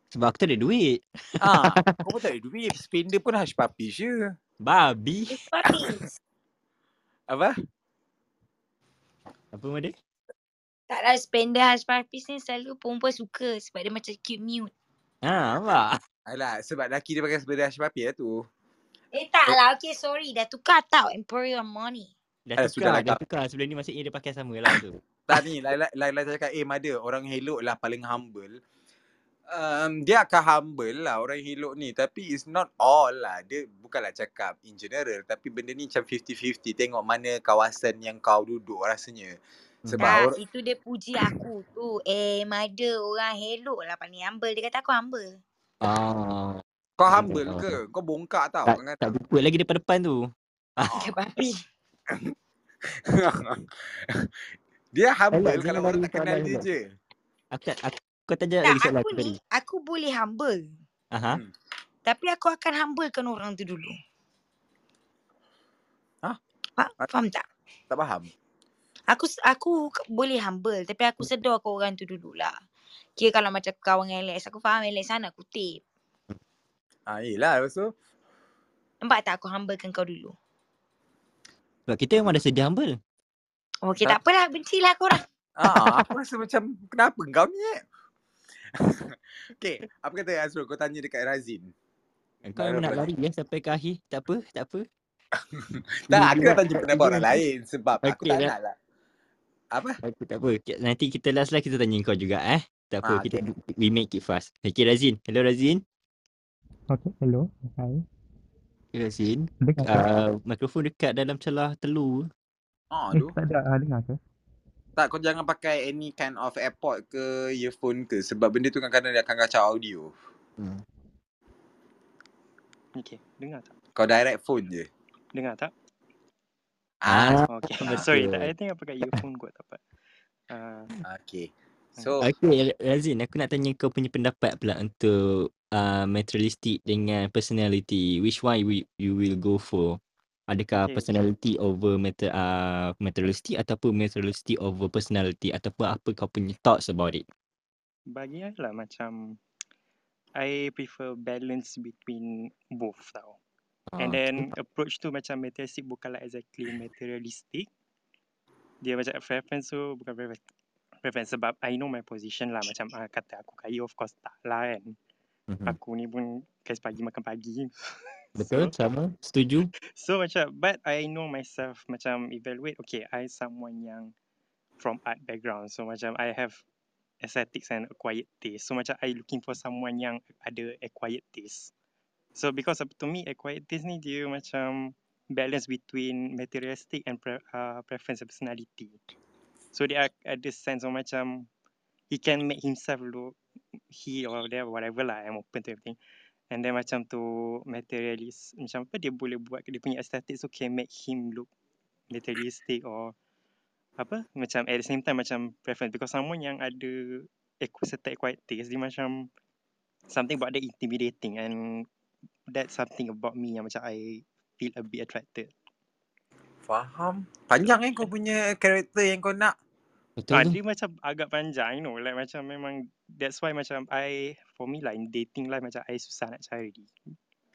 Sebab aku tak ada duit. Ah, kau pun tak ada duit. Spender pun hush puppies je. Babi. It's puppies. Apa? Apa nama dia? tak lah spender hush puppies ni selalu perempuan suka sebab dia macam cute mute. Ha, nampak? Alah, sebab lelaki dia pakai spender hush puppy lah tu. Eh tak lah, okay sorry. Dah tukar tau Imperial Money. Dah sudah tukar, lah dah kau. tukar. Sebelum ni maksudnya dia pakai sama lah tu. Tak ni, Laila, Laila cakap, eh Mada, orang elok lah paling humble. Um, dia akan humble lah orang elok ni. Tapi it's not all lah. Dia bukanlah cakap in general. Tapi benda ni macam 50-50. Tengok mana kawasan yang kau duduk rasanya. Sebab Tak, orang, itu dia puji aku tu. Eh, Mada orang hello lah paling humble. Dia kata aku humble. Ah. kau humble ah. ke? Kau bongkak tau. Tak, tak kata. jumpa lagi depan-depan tu. Ke babi. dia humble kalau orang tak kenal dia je. Aku tak, aku, kau tanya lagi soalan aku tadi. ni, aku boleh humble. Aha. Hmm. Tapi aku akan humblekan orang tu dulu. Hah? Fa- faham tak? Tak faham. Aku aku boleh humble tapi aku sedar ke orang tu dululah. Kira kalau macam kawan dengan Alex, aku faham Alex sana kutip. Ah, yelah. Lepas tu, Nampak tak aku humblekan kau dulu? Sebab kita memang dah sedia humble. Okey, Tak- tak apalah. Bencilah korang. Ah, aku rasa macam kenapa kau ni? okay, apa kata Azrul? Kau tanya dekat Razin. Kau memang nak lari ya sampai ke akhir. Tak apa, tak apa. Tak, aku nak tanya pendapat orang lain sebab aku Okey tak lah. nak lah. Apa? Aku tak apa. Nanti kita last lah kita tanya kau juga eh. Tak apa, Ah, kita we make it fast. Okay Razin. Hello Razin. Okay, hello. Hi. Okay, Razin. Uh, mikrofon dekat dalam celah telur. Oh, Eh, tu. tak ada. ah, Dengar ke? Tak, kau jangan pakai any kind of airpod ke earphone ke sebab benda tu kadang-kadang dia akan kacau audio. Hmm. Okay, dengar tak? Kau direct phone je. Dengar tak? Ah, Okay, Ah, sorry. Tak, I think I pakai earphone kot tak apa. Uh, Okay. So, Okay Razin, aku nak tanya kau punya pendapat pula untuk uh, materialistic dengan personality. Which one you, you will go for? Adakah Okay. personality over mater, uh, materialistic ataupun materialistic over personality ataupun apa kau punya thoughts about it? bagi I lah macam I prefer balance between both tau. Ah, And then approach tu macam materialistic bukanlah exactly materialistic. Dia macam preference tu bukan preference. Preference sebab I know my position lah. Macam ah, kata aku kaya of course tak lah kan. mhm. Aku ni pun guys pagi makan pagi. Betul, So, sama, setuju. so macam but I know myself macam evaluate okay I someone yang from art background. So macam I have aesthetics and acquired taste. So macam I looking for someone yang ada acquired taste. So because to me acquired taste ni dia macam balance between materialistic and pre, uh, preference and personality. So dia ada sense of macam he can make himself look he or there whatever lah I'm open to everything. And then macam tu materialist macam apa dia boleh buat dia punya aesthetics so can make him look materialistic or apa macam at the same time macam preference because someone yang ada equ- certain acquired taste dia macam something about that intimidating and that's something about me yang macam I feel a bit attracted. faham. Panjang eh kau punya karakter yang kau nak. Betul Ah, tu. dia macam agak panjang, you know, like macam memang that's why macam I for me lah in dating life macam I susah nak cari. Eh,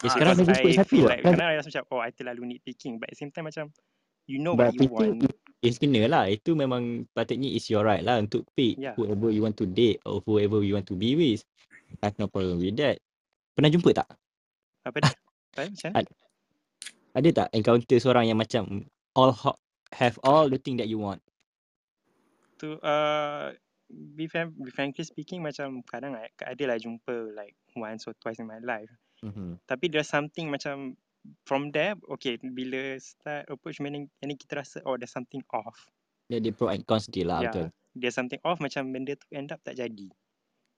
Ah, sekarang Because dah jemput I satu feel lah. like Kan? kadang I rasa macam oh I terlalu nitpicking but at the same time macam you know But what you itu, want. is kena lah. Itu memang patutnya is your right lah untuk pick Yeah. whoever you want to date or whoever you want to be with. I have no problem with that. Pernah jumpa tak? Apa dia? Apa macam mana? Ad- Ada tak encounter seorang yang macam all ho- have all the thing that you want? Tu uh, be, frank, be frankly speaking macam kadang I, ada lah jumpa like once or twice in my life. Mm-hmm. Tapi there's something macam from there okay bila start approach meaning ini kita rasa oh there's something off. Dia ada pro and cons dia lah Yeah. betul. There's something off macam benda tu end up tak jadi.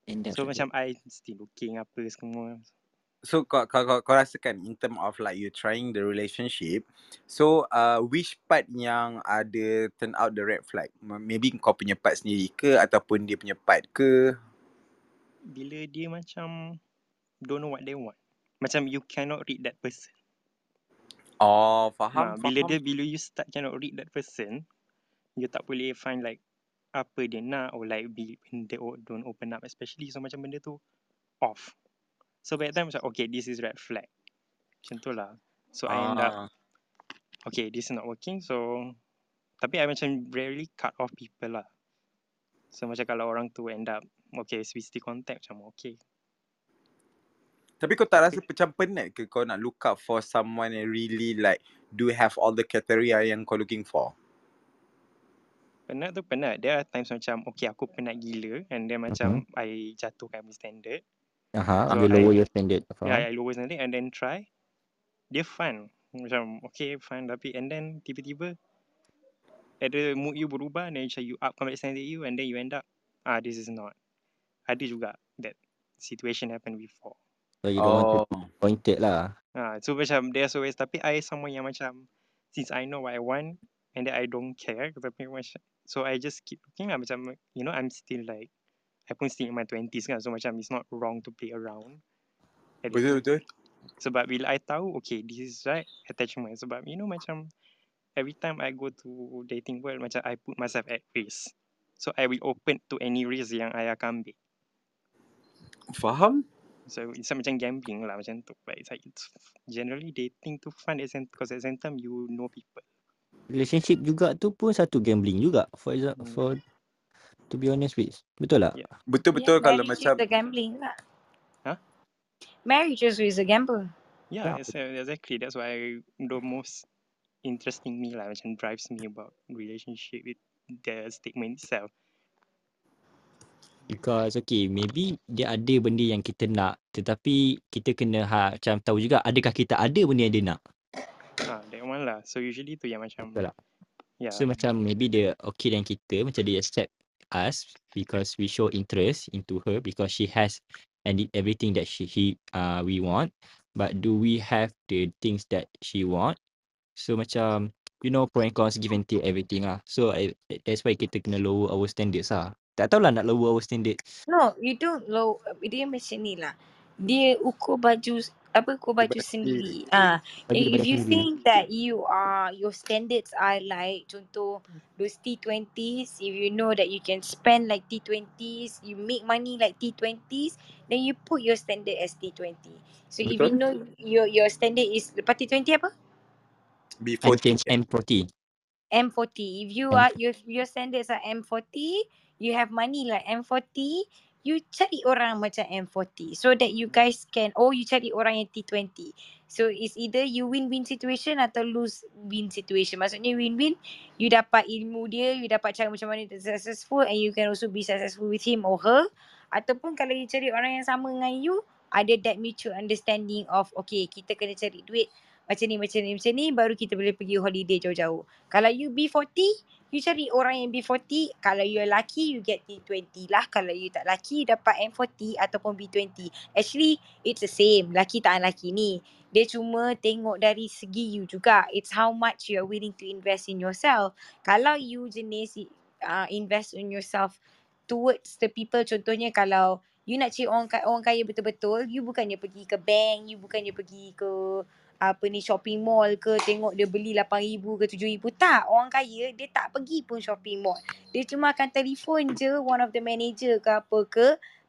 And that's So macam I still looking apa semua. So kau, kau, kau, kau rasakan in term of like you trying the relationship. So uh, which part yang ada turn out the red flag? Maybe kau punya part sendiri ke ataupun dia punya part ke? Bila dia macam don't know what they want. Macam you cannot read that person. Oh, Ha, faham, bila faham. dia bila you start cannot read that person, you tak boleh find like apa dia nak or like be when they don't open up especially so macam benda tu off. So by that time macam okay this is red flag. Macam tu lah. So I end up Ah, okay this is not working so tapi I macam rarely cut off people lah. So macam kalau orang tu end up okay we still contact macam okay. Tapi kau tak rasa macam penat ke kau nak look out for someone yang really like do have all the criteria yang kau looking for? Penat tu penat. There are times macam okay aku penat gila and then macam I jatuhkan my standard. Aha, So you lower I your standard. yeah? I lower standard and then try. Dia fun. Macam okay fun tapi and then tiba-tiba ada mood you berubah and then macam you up balik standard you and then you end up ah this is not. Ada juga that situation happen before. So you don't want to Oh. be disappointed lah. Ah, so macam there's always tapi I someone yang macam since I know what I want and then I don't care tapi macam so I just keep looking lah macam you know I'm still like I pun still in my 20s kan so macam it's not wrong to play around. Betul betul. Sebab bila I tahu okay this is right attachment sebab you know macam every time I go to dating world macam I put myself at risk. So I will open to any risk yang I akan ambil. Faham? So it's macam gambling lah macam tu. But it's like it's generally dating tu fun at the same because at the same time you know people. Relationship juga tu pun satu gambling juga. For example, Hmm. for to be honest with. Betul tak? Yeah. Betul betul yeah, kalau marriage macam is a gambling lah. Huh? Marriage is a gamble. Yeah, Yeah. it's, uh, exactly. That's why the most interesting me lah macam drives me about relationship with the statement itself. Because okay, maybe dia ada benda yang kita nak tetapi kita kena ha, macam tahu juga adakah kita ada benda yang dia nak. Ah, that one lah. So usually tu yang macam Betul tak? yeah. So macam maybe dia okay dengan kita macam dia accept us because we show interest into her because she has and did everything that she he uh we want but do we have the things that she want so macam you know pro and cons give and take everything lah so I, that's why kita kena lower our standards lah tak tahulah nak lower our standard No, you don't low. Dia macam ni lah. Dia ukur baju apa baju baju sendiri. Ah, bagi if, you sendiri think that you are your standards are like contoh those T20s, if you know that you can spend like T20s, you make money like T20s, then you put your standard as T20. So if you Betul. know your your standard is lepas T20 apa? B40. unchanged M40 M40. If you are your your standards are M40, you have money like M40, you cari orang macam M40 so that you guys can oh you cari orang yang T20. So it's either you win-win situation atau lose win situation. Maksudnya win-win, you dapat ilmu dia, you dapat cara macam mana dia successful and you can also be successful with him or her. Ataupun kalau you cari orang yang sama dengan you, ada that mutual understanding of okay, kita kena cari duit macam ni, macam ni, macam ni, baru kita boleh pergi holiday jauh-jauh. Kalau you B40, you cari orang yang B40. Kalau you lelaki, you get T20 lah. Kalau you tak lelaki, you dapat M40 ataupun B20. Actually, it's the same. Lelaki tak lelaki ni. Dia cuma tengok dari segi you juga. It's how much you are willing to invest in yourself. Kalau you jenis uh, invest in yourself towards the people, contohnya kalau you nak cari orang, orang kaya betul-betul, you bukannya pergi ke bank, you bukannya pergi ke apa ni shopping mall ke tengok dia beli 8000 ke 7000 tak orang kaya dia tak pergi pun shopping mall. Dia cuma akan telefon je one of the manager ke apa ke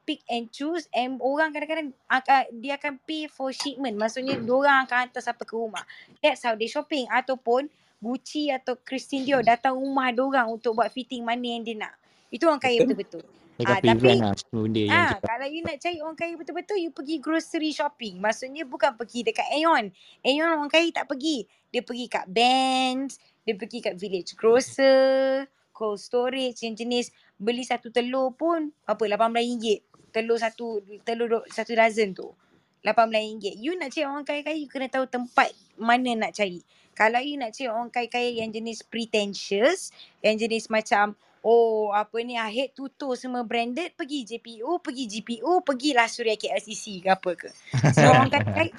pick and choose and orang kadang-kadang akan dia akan pay for shipment. Maksudnya orang akan hantar sampai ke rumah. That's how they shopping. Ataupun Gucci atau Christian Dior datang rumah orang untuk buat fitting mana yang dia nak. Itu orang kaya Betul. betul-betul Dekat Ah, tapi lah semua benda yang Ah, kalau you nak cari orang kaya betul-betul, you pergi grocery shopping. Maksudnya bukan pergi dekat Aeon. Aeon orang kaya tak pergi. Dia pergi kat Benz, dia pergi kat Village Grocer, Cold Storage yang jenis beli satu telur pun apa RM18. Telur satu telur satu dozen tu. RM18. You nak cari orang kaya-kaya, you kena tahu tempat mana nak cari. Kalau you nak cari orang kaya-kaya yang jenis pretentious, yang jenis macam Oh, apa ni, to toe semua branded, pergi JPO, pergi GPO, pergilah Suria KLCC ke apa ke. So, orang kata,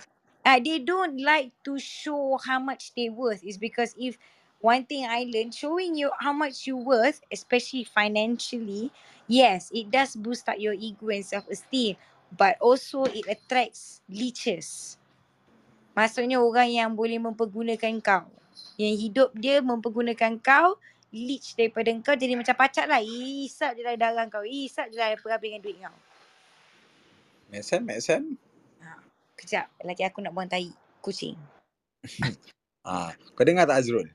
uh, they don't like to show how much they worth. Is because if one thing I learned, showing you how much you worth, especially financially, yes, it does boost up your ego and self-esteem. But also, it attracts leeches. Maksudnya orang yang boleh mempergunakan kau. Yang hidup dia mempergunakan kau, leech daripada kau jadi macam pacat lah. Isap je lah darah kau. Isap je lah apa habis dengan duit kau. Make sense, make sense. Ha. Kejap, lagi aku nak buang tai. Kucing. Ah, kau dengar tak Azrul?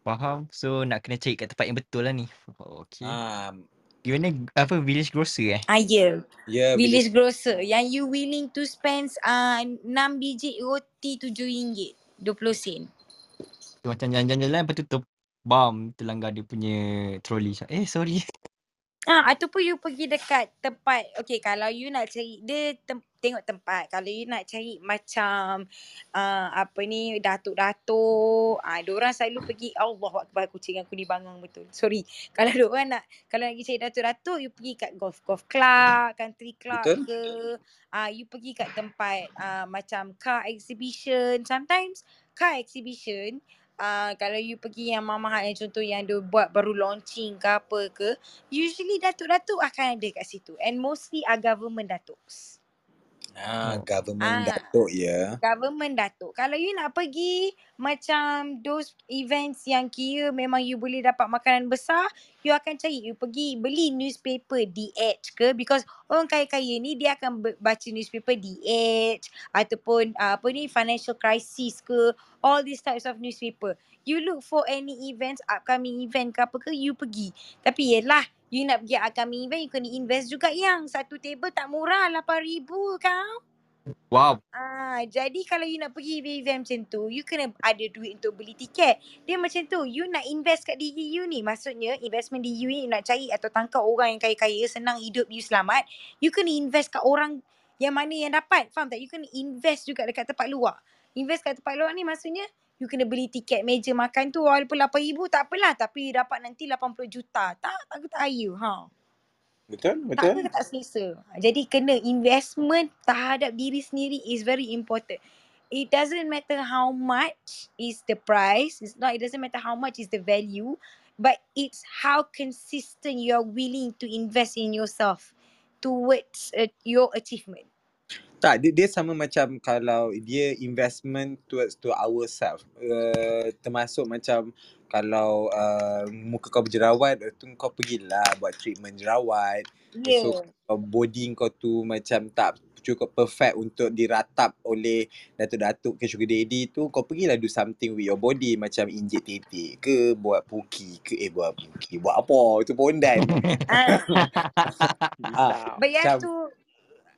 faham so nak kena cari kat tempat yang betul lah ni okay Ah, you mana apa village grocer eh Ah, ya. ya, Village grocer. Yang you willing to spend uh, 6 biji roti RM7. 20 sen. tu macam jalan-jalan lepas tu ter, bam terlanggar dia punya troli. Eh sorry. Ah, ataupun you pergi dekat tempat, okay kalau you nak cari, dia tem, tengok tempat. Kalau you nak cari macam, uh, apa ni, datuk-datuk, ah, orang selalu pergi, Allah Akbar kucing aku ni bangang betul. Sorry. Kalau orang nak, kalau nak pergi cari datuk-datuk, you pergi kat golf-golf club, country club Betul. ke, ah, you pergi kat tempat uh, macam car exhibition. Sometimes car exhibition, uh, kalau you pergi yang mahal yang contoh yang dia buat baru launching ke apa ke, usually datuk-datuk akan ada kat situ and mostly are government datuks. Ah, Oh. government Ah. datuk ya. Government datuk. Kalau you nak pergi macam those events yang kira memang you boleh dapat makanan besar, you akan cari, you pergi beli newspaper The Edge ke because orang kaya-kaya ni dia akan be- baca newspaper The Edge ataupun uh, apa ni financial crisis ke all these types of newspaper. You look for any events, upcoming event ke apa ke, you pergi. Tapi yelah, you nak pergi upcoming event, you kena invest juga yang satu table tak murah, RM8,000 kau. Wow. Ah, jadi kalau you nak pergi event macam tu, you kena ada duit untuk beli tiket. Dia macam tu, you nak invest kat diri you ni. Maksudnya investment diri you ni you nak cari atau tangkap orang yang kaya-kaya, senang hidup you selamat. You kena invest kat orang yang mana yang dapat. Faham tak? You kena invest juga dekat tempat luar. Invest kat tempat luar ni maksudnya you kena beli tiket meja makan tu walaupun RM8,000 tak apalah. Tapi dapat nanti 80 juta. Tak, tak tak ayu. Ha. Betul, Tak betul. ke tak selesa. Jadi kena investment terhadap diri sendiri is very important. It doesn't matter how much is the price. It's not. It doesn't matter how much is the value, but it's how consistent you are willing to invest in yourself towards uh, your achievement. Tak, dia, dia sama macam kalau dia investment towards to ourselves. Uh, termasuk macam kalau uh, muka kau berjerawat, uh, tu kau pergilah buat treatment jerawat. Yeah. So body kau tu macam tak cukup perfect untuk diratap oleh datuk-datuk ke sugar daddy tu kau pergilah do something with your body macam injek titik ke buat puki ke eh buat puki buat apa itu pondan Uh, ah, but you have to.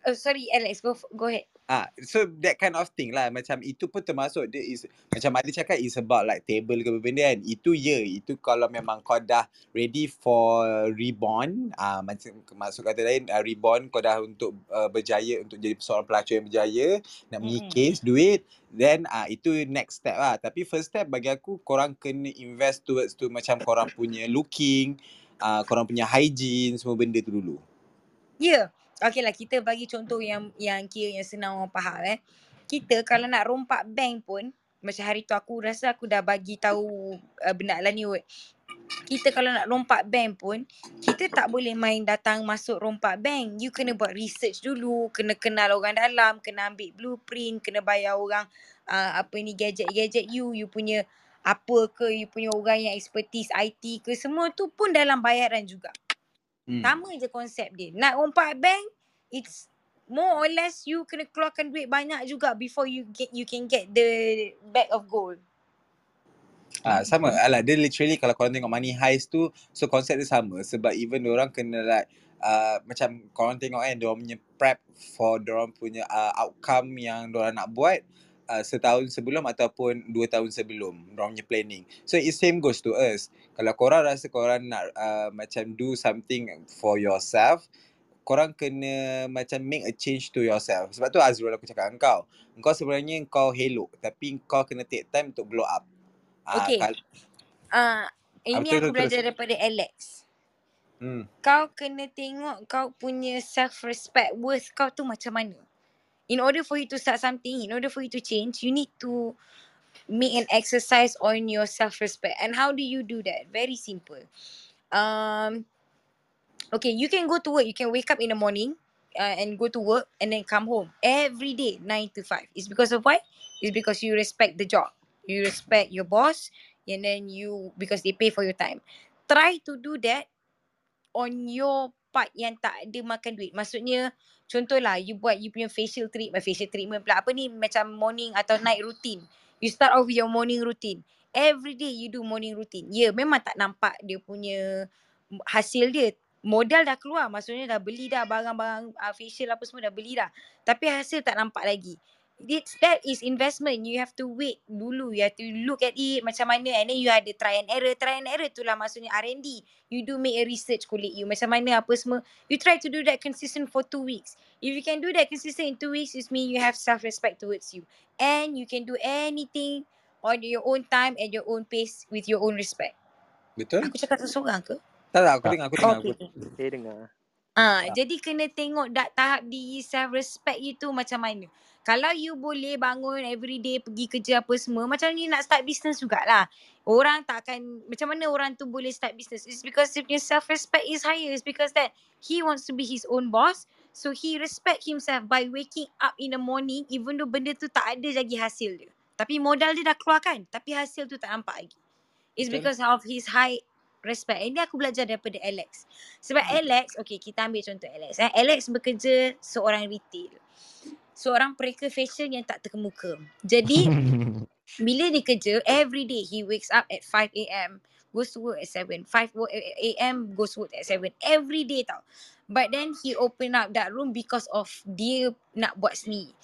Oh, sorry, Alex. Go go ahead. Ah, so that kind of thing lah. Macam itu pun termasuk dia is macam Adi cakap is about like table ke benda kan. Itu ya, itu kalau memang kau dah ready for reborn, ah macam masuk kata lain uh, reborn kau dah untuk uh, berjaya untuk jadi seorang pelacur yang berjaya, nak Mm-mm. mengikis duit, then ah itu next step lah. Tapi first step bagi aku korang kena invest towards tu macam korang punya looking, ah korang punya hygiene, semua benda tu dulu. Ya. Yeah. Okay lah kita bagi contoh yang yang kira yang senang orang faham eh. Kita kalau nak rompak bank pun macam hari tu aku rasa aku dah bagi tahu uh, benda lah ni weh. Kita kalau nak rompak bank pun kita tak boleh main datang masuk rompak bank. You kena buat research dulu, kena kenal orang dalam, kena ambil blueprint, kena bayar orang uh, apa ni gadget-gadget you, you punya apa ke, you punya orang yang expertise IT ke semua tu pun dalam bayaran juga. Hmm. Sama je konsep dia. Nak rompak bank, it's more or less you kena keluarkan duit banyak juga before you get you can get the bag of gold. Ah sama alah dia literally kalau korang tengok money heist tu so konsep dia sama sebab even orang kena like uh, macam korang tengok kan diorang punya prep for diorang punya uh, outcome yang diorang nak buat uh, setahun sebelum ataupun dua tahun sebelum punya planning. So it same goes to us. Kalau korang rasa korang nak uh, macam do something for yourself korang kena macam make a change to yourself. Sebab tu Azrul aku cakap kau. Kau sebenarnya kau hello tapi kau kena take time untuk glow up. Ah, Okay. kal- Ah, ah, ini betul aku terus. belajar daripada Alex. Hmm. Kau kena tengok kau punya self respect worth kau tu macam mana. In order for you to start something, in order for you to change, you need to make an exercise on your self respect. And how do you do that? Very simple. Um, okay, you can go to work. You can wake up in the morning uh, and go to work and then come home every day, nine to five. It's because of what? It's because you respect the job. You respect your boss, and then you because they pay for your time. Try to do that on your part yang tak ada makan duit. Maksudnya contohlah you buat you punya facial treatment, facial treatment pula apa ni macam morning atau night routine. You start off with your morning routine. Every day you do morning routine. Ya, yeah, memang tak nampak dia punya hasil dia. Modal dah keluar. Maksudnya dah beli dah barang-barang uh, facial apa semua dah beli dah. Tapi hasil tak nampak lagi. It's that is investment. You have to wait dulu. You have to look at it macam mana and then you ada try and error. Try and error tu lah maksudnya R&D. You do make a research kulit you macam mana apa semua. You try to do that consistent for two weeks. If you can do that consistent in two weeks, it means you have self-respect towards you. And you can do anything on your own time and your own pace with your own respect. Betul? Aku cakap seorang ke? Tak tak, aku Tak. dengar, aku dengar. Okay. Aku... Saya dengar. Ah, jadi kena tengok dak tahap diri self respect itu macam mana. Kalau you boleh bangun every day pergi kerja apa semua, macam ni nak start business jugalah. Orang tak akan, macam mana orang tu boleh start business? It's because if your self respect is higher. It's because that he wants to be his own boss. So he respect himself by waking up in the morning even though benda tu tak ada lagi hasil dia. Tapi modal dia dah keluarkan. Tapi hasil tu tak nampak lagi. It's Betul. because of his high respect. Ini aku belajar daripada Alex. Sebab Alex, okay kita ambil contoh Alex. Eh. Alex bekerja seorang retail. Seorang pereka fashion yang tak terkemuka. Jadi bila dia kerja, every day he wakes up at 5 a.m. Goes to work at 7. 5 wo- a.m. goes to work at 7. Every day tau. But then he open up that room because of dia nak buat sendiri.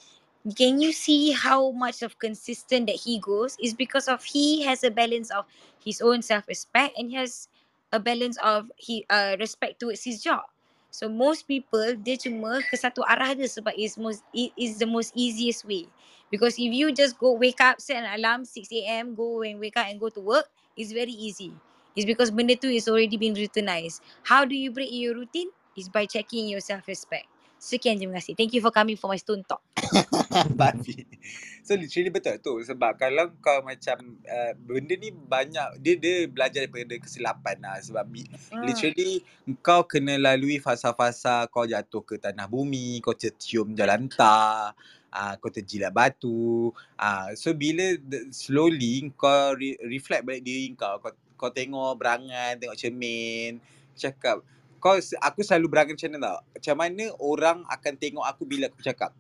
Can you see how much of consistent that he goes? Is because of he has a balance of his own self-respect and he has a balance of he uh, respect towards his job. So most people dia cuma ke satu arah je sebab is most is the most easiest way. Because if you just go wake up, set an alarm 6 a.m, go and wake up and go to work, it's very easy. It's because benda tu is already been routinized. How do you break your routine? Is by checking your self-respect. Sekian terima kasih. Thank you for coming for my stone talk. Babi. So literally betul tu sebab kalau kau macam uh, benda ni banyak dia dia belajar daripada kesilapan lah sebab Hmm. literally kau kena lalui fasa-fasa kau jatuh ke tanah bumi, kau tercium jalan tar, uh, kau terjilat batu. Uh, so bila the- slowly kau re- reflect balik diri kau, kau kau tengok berangan, tengok cermin, cakap kau aku selalu berangan macam mana tau. Macam mana orang akan tengok aku bila aku cakap.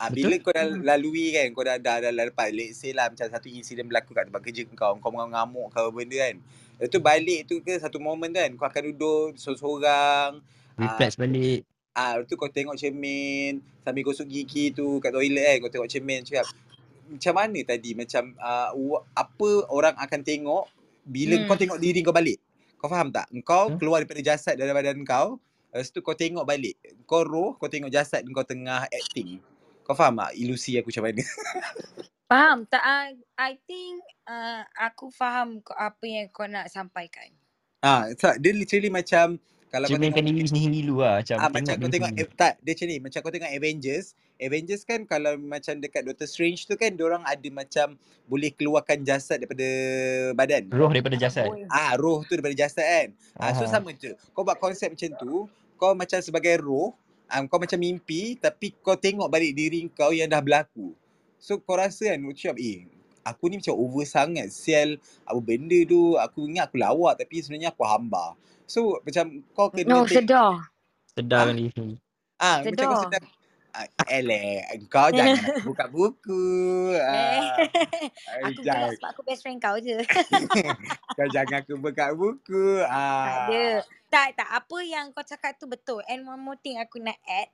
Ah, bila Betul. kau dah Hmm. lalui kan, kau dah dah, dah, dah lepas, let's say lah macam satu insiden berlaku kat tempat kerja kau, kau mengamuk apa benda kan. Lepas tu balik tu ke satu moment kan, kau akan duduk seorang-seorang. Ah, Reflex balik. ah, lepas tu kau tengok cermin, sambil gosok gigi tu kat toilet kan, kau tengok cermin cakap, macam mana tadi, macam uh, apa orang akan tengok bila Hmm. kau tengok diri kau balik. Kau faham tak? Kau Hmm. keluar daripada jasad dari badan kau, lepas tu kau tengok balik. Kau roh, kau tengok jasad kau tengah acting. Kau faham tak ilusi aku macam mana? Faham tak? I, I think uh, aku faham apa yang kau nak sampaikan. Ah, tak, dia literally macam kalau kau tengok Cerminkan diri sendiri dulu lah. Macam Ah macam kau tengok eh, tak dia macam ni macam kau tengok Avengers Avengers kan kalau macam dekat Doctor Strange tu kan orang ada macam boleh keluarkan jasad daripada badan Roh daripada jasad. Ah roh tu daripada jasad kan ah so Ah. sama je kau buat konsep macam tu kau macam sebagai roh ah, kau macam mimpi tapi kau tengok balik diri kau yang dah berlaku so kau rasa kan macam eh aku ni macam over sangat sial apa benda tu aku ingat aku lawak tapi sebenarnya aku hamba so macam kau kena No, take sedar. Ah. Sedarkan diri sendiri. Ah, macam kau Sedar. Ah, elek, kau jangan buka buku. Eh, Ah, aku gelak jangan, sebab aku best friend kau je. kau jangan aku buka buku. tak ada. Ah. Tak, tak. Apa yang kau cakap tu betul. And one more thing aku nak add.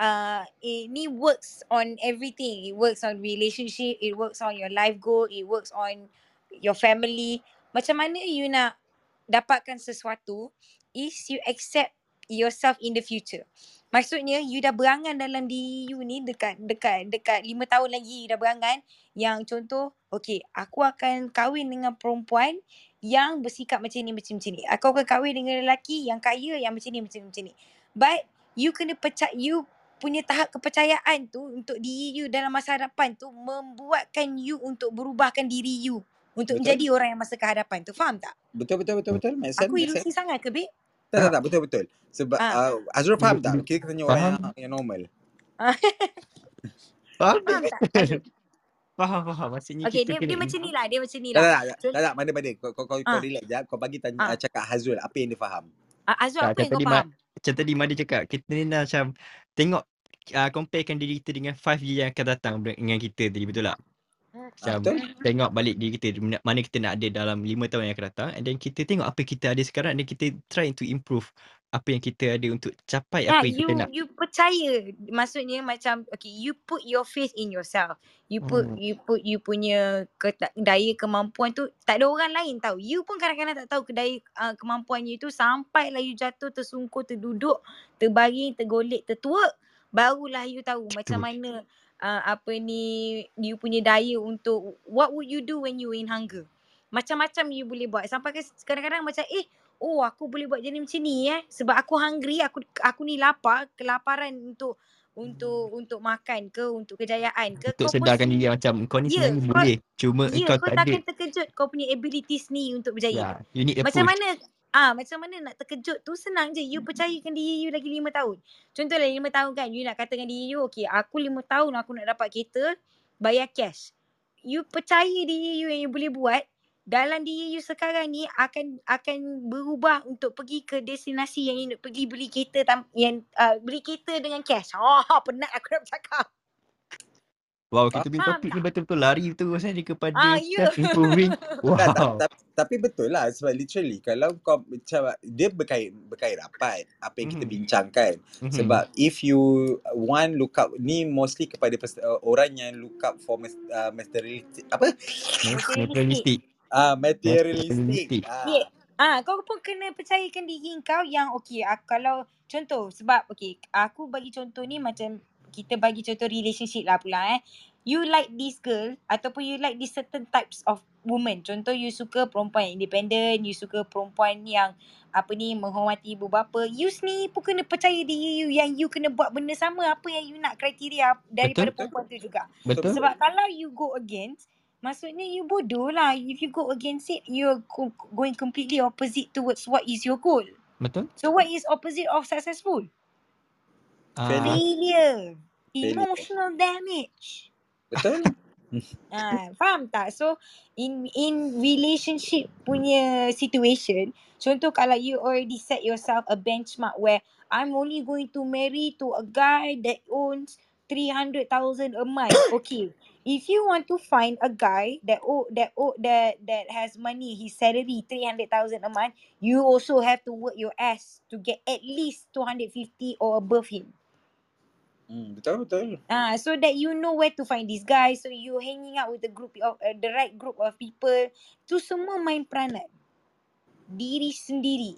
Uh, ini works on everything. It works on relationship. It works on your life goal. It works on your family. Macam mana you nak dapatkan sesuatu is you accept yourself in the future. Maksudnya you dah berangan dalam diri you ni dekat dekat dekat lima tahun lagi you dah berangan yang contoh okay aku akan kahwin dengan perempuan yang bersikap macam ni macam macam ni. Aku akan kahwin dengan lelaki yang kaya yang macam ni macam macam ni. But you kena percaya you punya tahap kepercayaan tu untuk diri you dalam masa hadapan tu membuatkan you untuk berubahkan diri you untuk Betul. menjadi orang yang masa kehadapan tu. Faham tak? Betul betul betul betul. Make sense, Aku ilusi sangat ke, babe? Tak tak tak betul betul. Sebab Ah. uh, Azrul faham tak? Kita tanya orang yang, yang normal. Faham? Faham tak? Faham, faham. Maksudnya Okay, kita dia, kena dia macam ni lah. Dia macam ni Tak lah. tak tak, tak, tak mana mana. Kau kau kau, kau Ah. relax jap. Kau bagi tanya uh, cakap Hazrul apa yang dia faham. Ah, Tak, apa yang kau Ma- faham? macam tadi Madi cakap, kita ni dah macam tengok uh, comparekan diri kita dengan 5 year yang akan datang dengan kita tadi, betul tak? Ah, Macam betul? tengok balik diri kita mana- kita nak ada dalam 5 tahun yang akan datang and then kita tengok apa kita ada sekarang dan kita try to improve apa yang kita ada untuk capai Yeah, apa yang kita you nak. you percaya. Maksudnya macam okay, you put your faith in yourself. You put Hmm. you put you punya keta- daya kemampuan tu tak ada orang lain tahu. You pun kadang-kadang tak tahu kedaya uh, kemampuan you tu sampailah you jatuh tersungkur terduduk, terbaring, tergolek, tertuak, barulah you tahu macam Betul. mana uh, apa ni you punya daya untuk what would you do when you in hunger. Macam-macam you boleh buat. Sampai ke kadang-kadang macam eh oh aku boleh buat jadi macam ni eh sebab aku hungry aku aku ni lapar kelaparan untuk untuk untuk makan ke untuk kejayaan ke Untuk kau sedarkan diri macam kau ni ya sebenarnya kau boleh. Cuma ya engkau kau tak ada. takkan terkejut kau punya abilities ni untuk berjaya Ya, you need macam push. mana ah macam mana nak terkejut tu senang je you percayakan diri you lagi lima tahun contohlah lima tahun kan you nak katakan diri you okay aku lima tahun aku nak dapat kereta bayar cash you percaya diri you yang you boleh buat dalam diri you sekarang ni akan akan berubah untuk pergi ke destinasi yang you nak pergi beli kereta tam, yang uh, beli kereta dengan cash. Oh, penat aku nak bercakap. Wow, kita punya topik ni tak? betul-betul lari terus eh kepada Ah, self improving. Tak, tak, Wow. tak, tapi betul lah sebab literally kalau kau macam dia berkait berkait rapat apa yang kita Mhm. bincangkan Mhm. sebab if you one look up ni mostly kepada pers- uh, orang yang look up for mas, uh, materialistic apa Materialistic. Ah materialistic. Yeah. ah Ah, kau pun kena percayakan diri kau yang okey, aku, kalau contoh sebab okey, aku bagi contoh ni macam kita bagi contoh relationship lah pula eh. You like this girl ataupun you like this certain types of woman. Contoh you suka perempuan yang independent, you suka perempuan yang apa ni menghormati ibu bapa. You sendiri pun kena percaya diri you yang you kena buat benda sama apa yang you nak kriteria daripada Betul? perempuan tu juga. Betul? Sebab kalau you go against Maksudnya you bodoh lah. If you go against it, you're go- going completely opposite towards what is your goal. Betul? So what is opposite of successful? Ah, failure Emotional damage. betul Ah, faham tak? So in in relationship punya situation, contoh kalau you already set yourself a benchmark where I'm only going to marry to a guy that owns 300,000 a month. Okay. If you want to find a guy that oh that oh that that has money, his salary 300,000 a month, you also have to work your ass to get at least 250 or above him. Hmm, betul betul Ah, so that you know where to find this guy. So you hanging out with the group of uh, the right group of people. Tu semua main peranan diri sendiri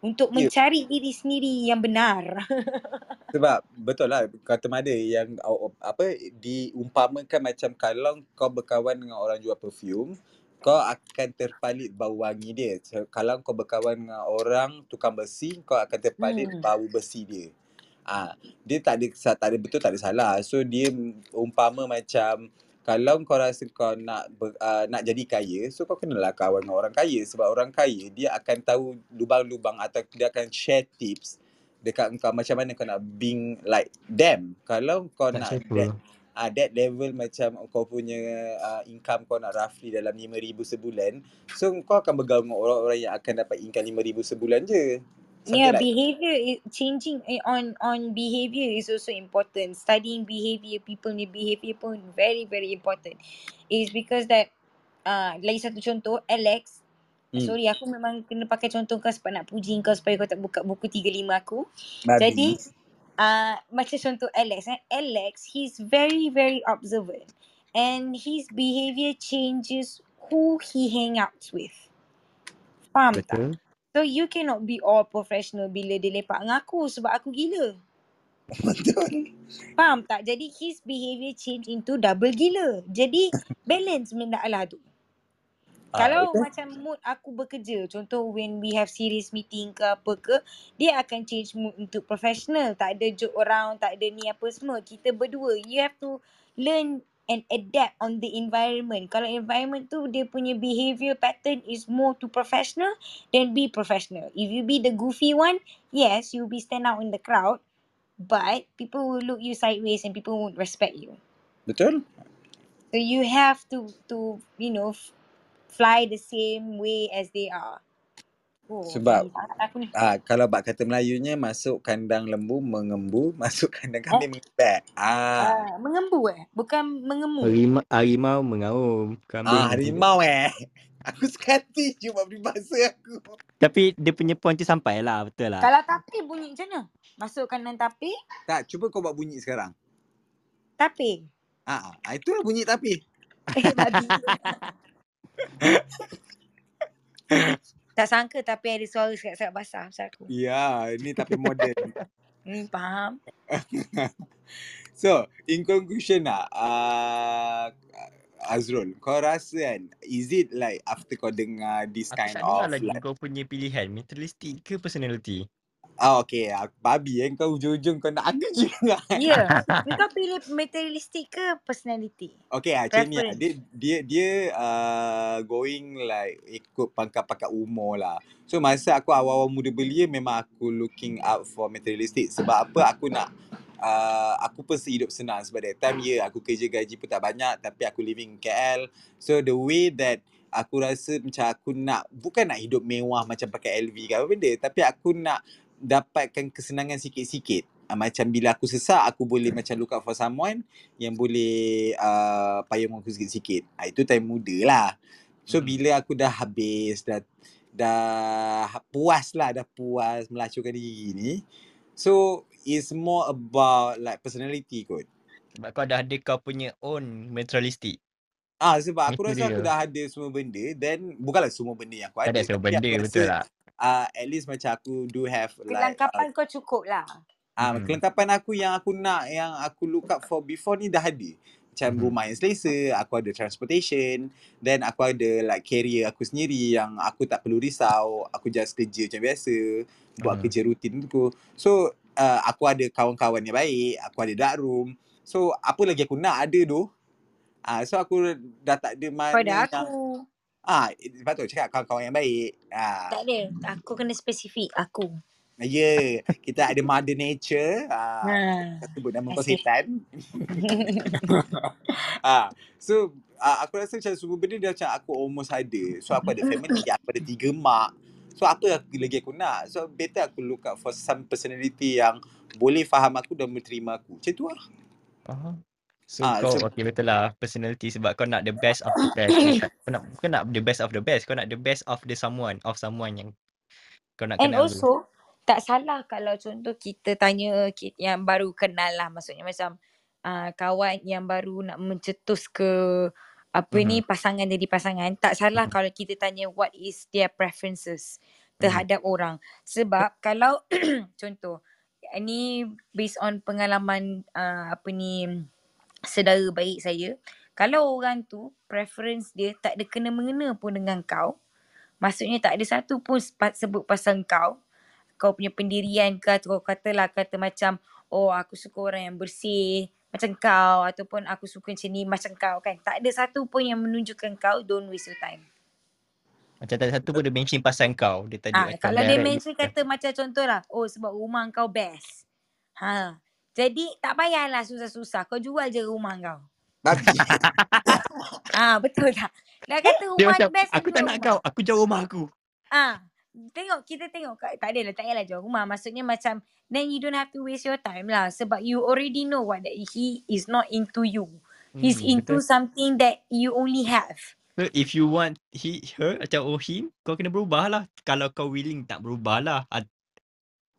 untuk Ya, mencari diri sendiri yang benar. sebab betul lah kata Mada yang uh, apa diumpamakan macam kalau kau berkawan dengan orang jual perfume kau akan terpalit bau wangi dia. So, kalau kau berkawan dengan orang tukang besi, kau akan terpalit hmm. bau besi dia. Ah, dia tak ada tak ada betul tak ada salah. So dia umpama macam kalau kau rasa kau nak ber, uh, nak jadi kaya, so kau kenalah kawan dengan orang kaya sebab orang kaya dia akan tahu lubang-lubang atau dia akan share tips dekat kau macam mana kau nak being like them. Kalau kau tak nak that ah that level macam kau punya uh, income kau nak roughly dalam 5000 sebulan, so kau akan bergaul dengan orang-orang yang akan dapat income 5000 sebulan je. Something Yeah, like behavior is changing eh, on on behavior is also important. Studying behavior, people ni behavior pun very very important. Is because that uh, lagi satu contoh Alex. hmm, Sorry aku memang kena pakai contoh kau sebab nak puji kau supaya kau tak buka buku 35 aku. babi. Jadi uh, macam contoh Alex eh. Alex he's very very observant and his behavior changes who he hang out with. Faham tak? So you cannot be all professional bila dia lepak dengan aku sebab aku gila. Betul. Faham tak? Jadi his behavior change into double gila. Jadi balance benda lah tu. Ah, Kalau betul. macam mood aku bekerja, contoh when we have serious meeting ke apa ke, dia akan change mood untuk professional. Tak ada joke around, tak ada ni apa semua. Kita berdua, you have to learn and adapt on the environment. Kalau environment tu dia punya behavior pattern is more to professional, then be professional. If you be the goofy one, yes, you'll be stand out in the crowd, but people will look you sideways and people won't respect you. Betul. So you have to to you know fly the same way as they are. Oh, Sebab ah kalau bab kata Melayunya masuk kandang lembu mengembu, masuk kandang Eh? kambing mengepek. Ah. Uh, mengembu eh? Bukan mengemu. Harimau, harimau mengaum. Kambing Ah harimau eh. Aku je buat peribahasa aku. Tapi dia punya point tu sampai lah. Betul lah. Kalau tapi bunyi macam mana? Masukkan dalam tapi, Tak, cuba kau buat bunyi sekarang. tapi. Ah, ah, itulah bunyi tapi. Eh, babi. tak sangka tapi ada suara sekat-sekat basah pasal aku. Ya, ni tapi modern. Hmm, faham. so, in conclusion lah, uh, Azrul, kau rasa kan, is it like after kau dengar this Aku kind tak dengar of lagi like, kau punya pilihan. Materialistic ke personality? Oh okay, aku babi eh, kau ujung-ujung kau nak aku juga. Ya. Yeah. Kau pilih materialistic ke personality? Okay, macam ni lah. Dia, dia, dia uh, going like ikut pangkat-pangkat umur lah. So, masa aku awal-awal muda belia, memang aku looking out for materialistic. Sebab apa aku nak, uh, aku pun hidup senang. Sebab that time, ya, yeah, aku kerja gaji pun tak banyak. Tapi aku living in KL. So, the way that aku rasa macam aku nak, bukan nak hidup mewah macam pakai LV ke apa benda. Tapi aku nak dapatkan kesenangan sikit-sikit. Uh, macam bila aku sesak, aku boleh macam look out for someone yang boleh uh, payung aku sikit-sikit. Uh, itu time muda lah. So Hmm. bila aku dah habis, dah dah puas lah, dah puas melacurkan diri ni. So it's more about like personality kot. Sebab kau dah ada kau punya own materialistic. Ah sebab aku rasa aku dah ada semua benda then bukanlah semua benda yang aku Tak ada ada semua benda, betul lah. Uh, at least macam aku do have like uh, Kelengkapan kau cukup lah. Ah, Mhm. kelengkapan aku yang aku nak, yang aku look up for before ni dah ada. Macam Mhm. rumah yang selesa, aku ada transportation, then aku ada like career aku sendiri yang aku tak perlu risau, aku just kerja macam biasa, buat Hmm. kerja rutin aku. So, uh, aku ada kawan-kawan yang baik, aku ada dark room. So, apa lagi aku nak ada tu? Ah, so aku dah tak ada mana Pada yang aku. Ah, sebab tu cakap kawan-kawan yang baik. Ah, Tak ada. Aku kena spesifik. Aku. ya, yeah, kita ada mother nature. Ah, Ha. kita sebut nama kau setan. ah, so uh, aku rasa macam semua benda dia macam aku almost ada. So aku ada family, aku ada tiga mak. So apa aku- lagi aku nak? So better aku look out for some personality yang boleh faham aku dan menerima aku. Macam tu lah. Oh. So Ah, kau so okay betul lah personality sebab kau nak the best of the best. Kau nak kau nak the best of the best. Kau nak the best of the someone of someone yang kau nak And kenal tu. also, tak salah kalau contoh kita tanya yang baru kenal lah. Maksudnya macam uh, kawan yang baru nak mencetus ke apa Mhm. ni pasangan jadi pasangan. Tak salah Mhm. kalau kita tanya what is their preferences terhadap orang. Sebab kalau contoh, ni based on pengalaman uh, apa ni saudara baik saya. Kalau orang tu preference dia tak ada kena-mengena pun dengan kau, maksudnya tak ada satu pun sebut pasal kau, kau punya pendirian ke atau kau katalah kata macam oh aku suka orang yang bersih macam kau ataupun aku suka macam ni macam kau kan. Tak ada satu pun yang menunjukkan kau don't waste your time. Macam tak ada satu pun dia mention pasal kau. Dia tadi macam kalau dia mention kata macam contoh lah, oh sebab rumah kau best. Ha. Jadi tak payahlah susah-susah. Kau jual je rumah kau. Babi. Ah betul tak? Dah kata dia rumah macam best aku tak nak rumah. kau. Aku jual rumah aku. Ah, tengok kita tengok tak adalah tak payahlah jual rumah. Maksudnya macam then you don't have to waste your time lah sebab you already know what that he is not into you. He's Hmm, into betul. something that you only have. So if you want he her atau or him, kau kena berubah lah. Kalau kau willing tak berubah lah.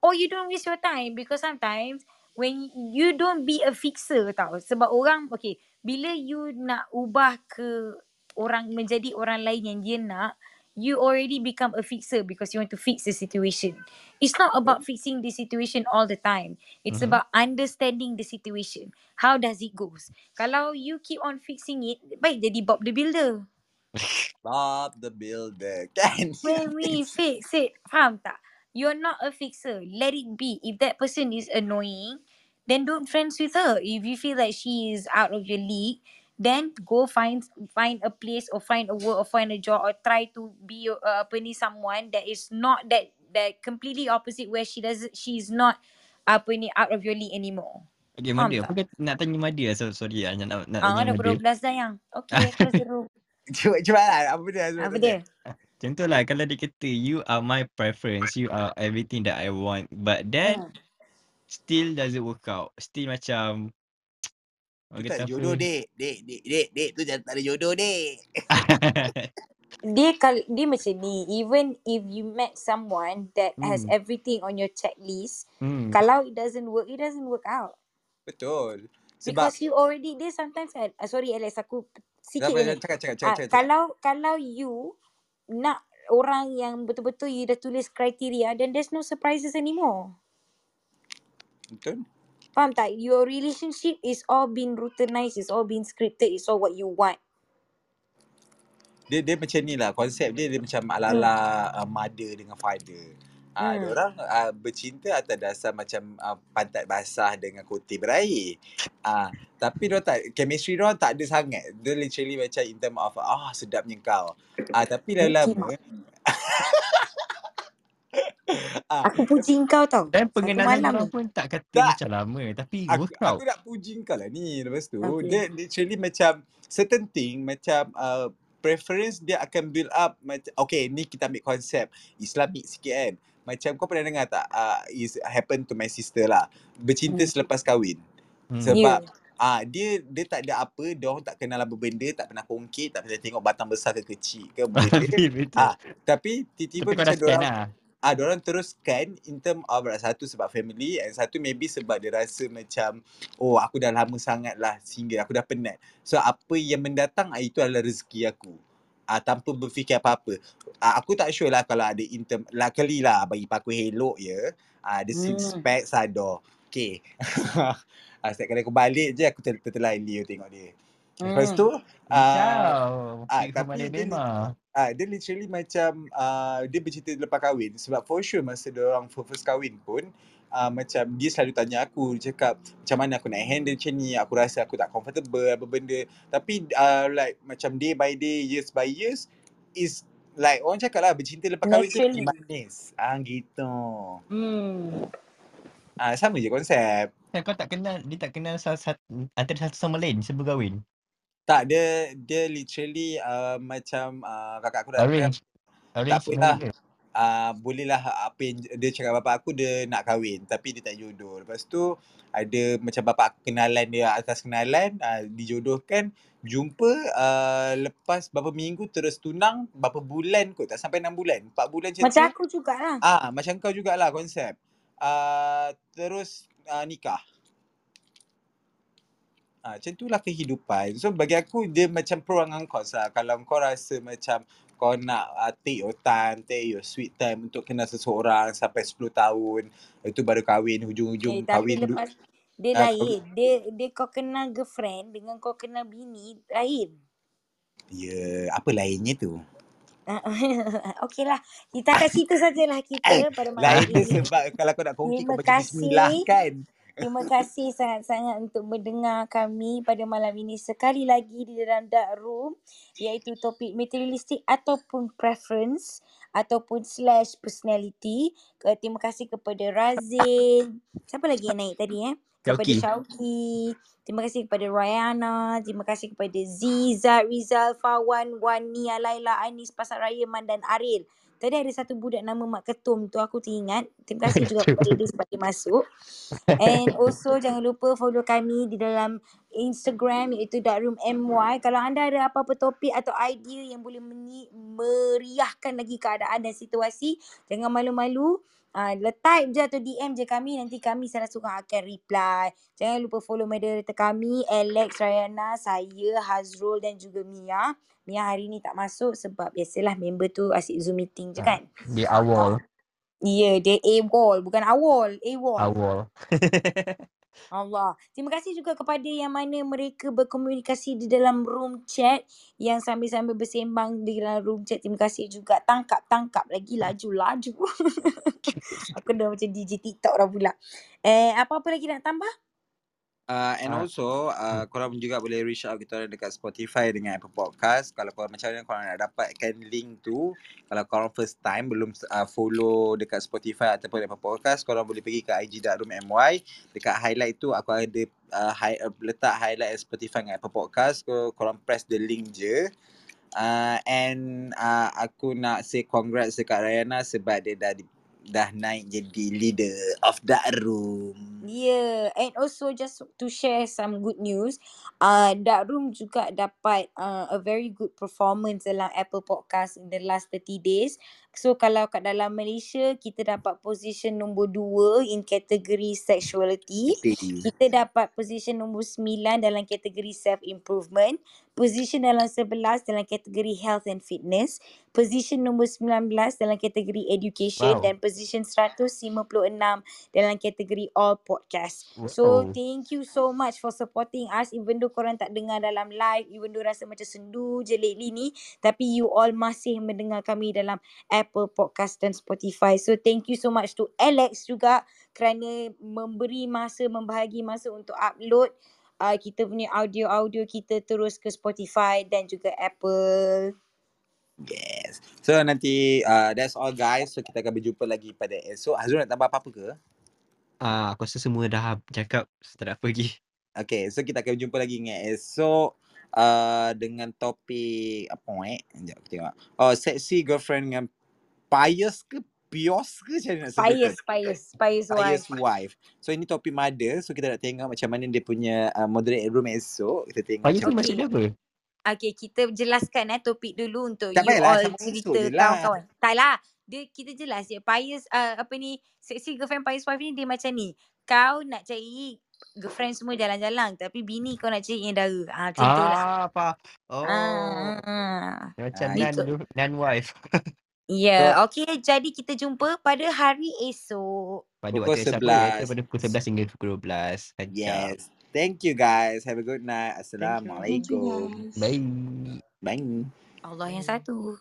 Or you don't waste your time because sometimes when you don't be a fixer tau. Sebab orang okay bila you nak ubah ke orang menjadi orang lain yang dia nak you already become a fixer because you want to fix the situation. It's not about fixing the situation all the time. It's Mhm. about understanding the situation. How does it goes. Kalau you keep on fixing it, baik jadi Bob the Builder. Bob the Builder. Kan? When we fix it, faham tak? You're not a fixer. Let it be. If that person is annoying, then don't friends with her. If you feel like she is out of your league, then go find find a place or find a work or find a job or try to be uh, apa ni someone that is not that that completely opposite where she does she's not apa ni out of your league anymore. Okay, tak? Aku kata nak tanya Mada lah. So, sorry lah. Nak, nak, Ah, tanya dah Mada. pukul 12 dah yang. Okay, the room. Cuba, cuba lah. Apa dia? Apa dia? Contohlah kalau dia kata you are my preference, you are everything that I want. But then Hmm. still doesn't work out. Still macam orang tak kata jodoh, dek. Dek, dek, dek, dek. Tu jangan tak ada jodoh, dek. dia kal dia macam ni even if you met someone that has Hmm. everything on your checklist Hmm. kalau it doesn't work it doesn't work out Betul. Sebab because you already dia sometimes uh, sorry Alex aku sikit cakap, cakap, cakap, Ah, cakap, cakap. kalau kalau you nak orang yang betul-betul you dah tulis kriteria then there's no surprises anymore Betul. faham tak your relationship is all been routinized is all been scripted is all what you want Dia dia macam ni lah. Konsep dia dia macam hmm. ala-ala uh, mother dengan father. Ah, hmm. orang uh, bercinta atas dasar macam uh, pantat basah dengan kotir berair. Ah, tapi dia tak chemistry dia tak ada sangat. Dia literally macam in term of ah sedapnya kau. Ah, tapi lama-lama ah, aku puji kau tau Dan pengenalan ni pun tak kata tak macam lama tapi aku work out. aku nak puji kau lah ni lepas tu okay dia literally macam certain thing macam uh, preference dia akan build up macam okay ni kita ambil konsep Islamic sikit kan macam kau pernah dengar tak uh, is happen to my sister lah bercinta hmm. selepas kahwin Hmm. sebab yeah ah dia dia tak ada apa dia orang tak kenal apa benda tak pernah kongkit tak pernah tengok batang besar ke kecil ke benda betul. ah tapi tiba-tiba macam scan diorang lah. ah diorang teruskan in term of like, satu sebab family and satu maybe sebab dia rasa macam oh aku dah lama sangat lah single aku dah penat so apa yang mendatang ah, itu adalah rezeki aku ah tanpa berfikir apa-apa ah, aku tak sure lah kalau ada in term luckily lah bagi aku elok ya ah ada six hmm. pack sadar okay ah, setiap kali aku balik je aku ter- tertelai Leo tengok dia lepas hmm. tu tapi dia dia. Ah, dia literally macam uh, dia bercerita lepas kahwin sebab for sure masa dia orang first kahwin pun uh, macam dia selalu tanya aku dia cakap macam mana aku nak handle macam ni aku rasa aku tak comfortable apa benda tapi uh, like macam day by day years by years is like orang cakap lah bercinta lepas kahwin tu manis ah gitu hmm. ah sama je konsep Kan kau tak kenal, dia tak kenal salah satu, antara satu sama lain sebelum kahwin. tak dia dia literally uh, macam uh, kakak aku dah cakap Arrange. tak Arrange apalah marriage. Uh, bolehlah apa yang dia cakap bapak aku dia nak kahwin tapi dia tak jodoh. Lepas tu ada macam bapak aku kenalan dia atas kenalan uh, dijodohkan jumpa uh, lepas berapa minggu terus tunang berapa bulan kot tak sampai 6 bulan 4 bulan macam macam aku jugalah ah macam kau jugalah konsep uh, terus uh, nikah Ah, macam itulah kehidupan. So bagi aku dia macam pro dengan cons lah. Kalau kau rasa macam kau nak uh, take your time, take your sweet time untuk kenal seseorang sampai 10 tahun, itu baru kahwin, eh hujung-hujung tapi kahwin dulu. dia Uh, lain dia dia kau kenal girlfriend dengan kau kenal bini lain ya, apa lainnya tu? Okey lah kita kat situ sajalah kita pada malam Lain ini sebab kalau kau nak terima kau baca bismillah kan? Terima kasih sangat-sangat untuk mendengar kami pada malam ini sekali lagi di dalam dark room iaitu topik materialistik ataupun preference ataupun slash personality. Terima kasih kepada Razin. Siapa lagi yang naik tadi eh? Kepada Syauki. Syauki. Terima kasih kepada Rayana. Terima kasih kepada Ziza, Rizal, Fawan, Wan, Nia, Laila, Anis, Pasar Raya, Man dan Aril. Tadi ada satu budak nama Mak Ketum tu aku teringat. Terima kasih juga kepada dia sebab dia masuk. And also jangan lupa follow kami di dalam Instagram iaitu Darkroom MY. Kalau anda ada apa-apa topik atau idea yang boleh meni- meriahkan lagi keadaan dan situasi, jangan malu-malu. Uh, letak je atau DM je kami nanti kami salah seorang akan reply. Jangan lupa follow moderator kami Alex, Rayana, saya, Hazrul dan juga Mia. Mia hari ni tak masuk sebab biasalah member tu asyik Zoom meeting je Ha, kan. Dia awal. Ya, dia AWOL. Bukan awal. AWOL. Awal. Allah. Terima kasih juga kepada yang mana mereka berkomunikasi di dalam room chat yang sambil-sambil bersembang di dalam room chat. Terima kasih juga. Tangkap-tangkap lagi laju-laju. Aku dah macam DJ TikTok dah pula. Eh, apa-apa lagi nak tambah? Uh, and Ah, also uh, korang juga boleh reach out kita orang dekat Spotify dengan Apple Podcast. Kalau korang macam mana korang nak dapatkan link tu, kalau korang first time belum uh, follow dekat Spotify ataupun Apple Podcast, korang boleh pergi ke IG Darkroom MY. Dekat highlight tu aku ada uh, hi, uh, letak highlight Spotify dengan Apple Podcast. Kor- korang press the link je. Uh, and uh, aku nak say congrats dekat Rayana sebab dia dah di, dah naik jadi leader of that room. Yeah, and also just to share some good news, uh, Dark Room juga dapat uh, a very good performance dalam Apple Podcast in the last 30 days. So kalau kat dalam Malaysia, kita dapat position nombor 2 in kategori sexuality. Kita dapat position nombor 9 dalam kategori self-improvement. Position dalam 11 dalam kategori health and fitness. Position nombor 19 dalam kategori education. Wow. Dan position 156 dalam kategori all podcast. So thank you so much for supporting us even though korang tak dengar dalam live, even though rasa macam sendu je lately ni, tapi you all masih mendengar kami dalam Apple Podcast dan Spotify. So thank you so much to Alex juga kerana memberi masa, membahagi masa untuk upload uh, kita punya audio-audio kita terus ke Spotify dan juga Apple. Yes. So nanti uh, that's all guys. So kita akan berjumpa lagi pada esok. Hazrul nak tambah apa-apa ke? Ah, aku rasa semua dah cakap so tak ada apa lagi. Okay, so kita akan berjumpa lagi dengan esok uh, dengan topik apa eh? Sekejap aku tengok. Oh, sexy girlfriend dengan pious ke pious ke macam mana? Pious, pious, pious Pious wife. wife. So ini topik mother. So kita nak tengok macam mana dia punya uh, moderate room esok. Kita tengok Payah tu macam maksud dia apa? Okay, kita jelaskan eh topik dulu untuk Tak you payahlah, all sama cerita je lah. kawan-kawan. Tak lah. Dia kita jelas je. Pious uh, apa ni sexy girlfriend pious wife ni dia macam ni. Kau nak cari girlfriend semua jalan-jalan tapi bini kau nak cari yang dara. Ah macam tu lah. Ah, apa? Oh. Ah. Macam Ah, nan nan wife. Ya, yeah. okay. Jadi kita jumpa pada hari esok. Pada Pukul waktu yang sama iaitu 11. pada pukul 11 hingga pukul 12. Kejap. Yes. Thank you guys. Have a good night. Thank you. Thank you Assalamualaikum. guys. Bye. Bye. Allah yang satu.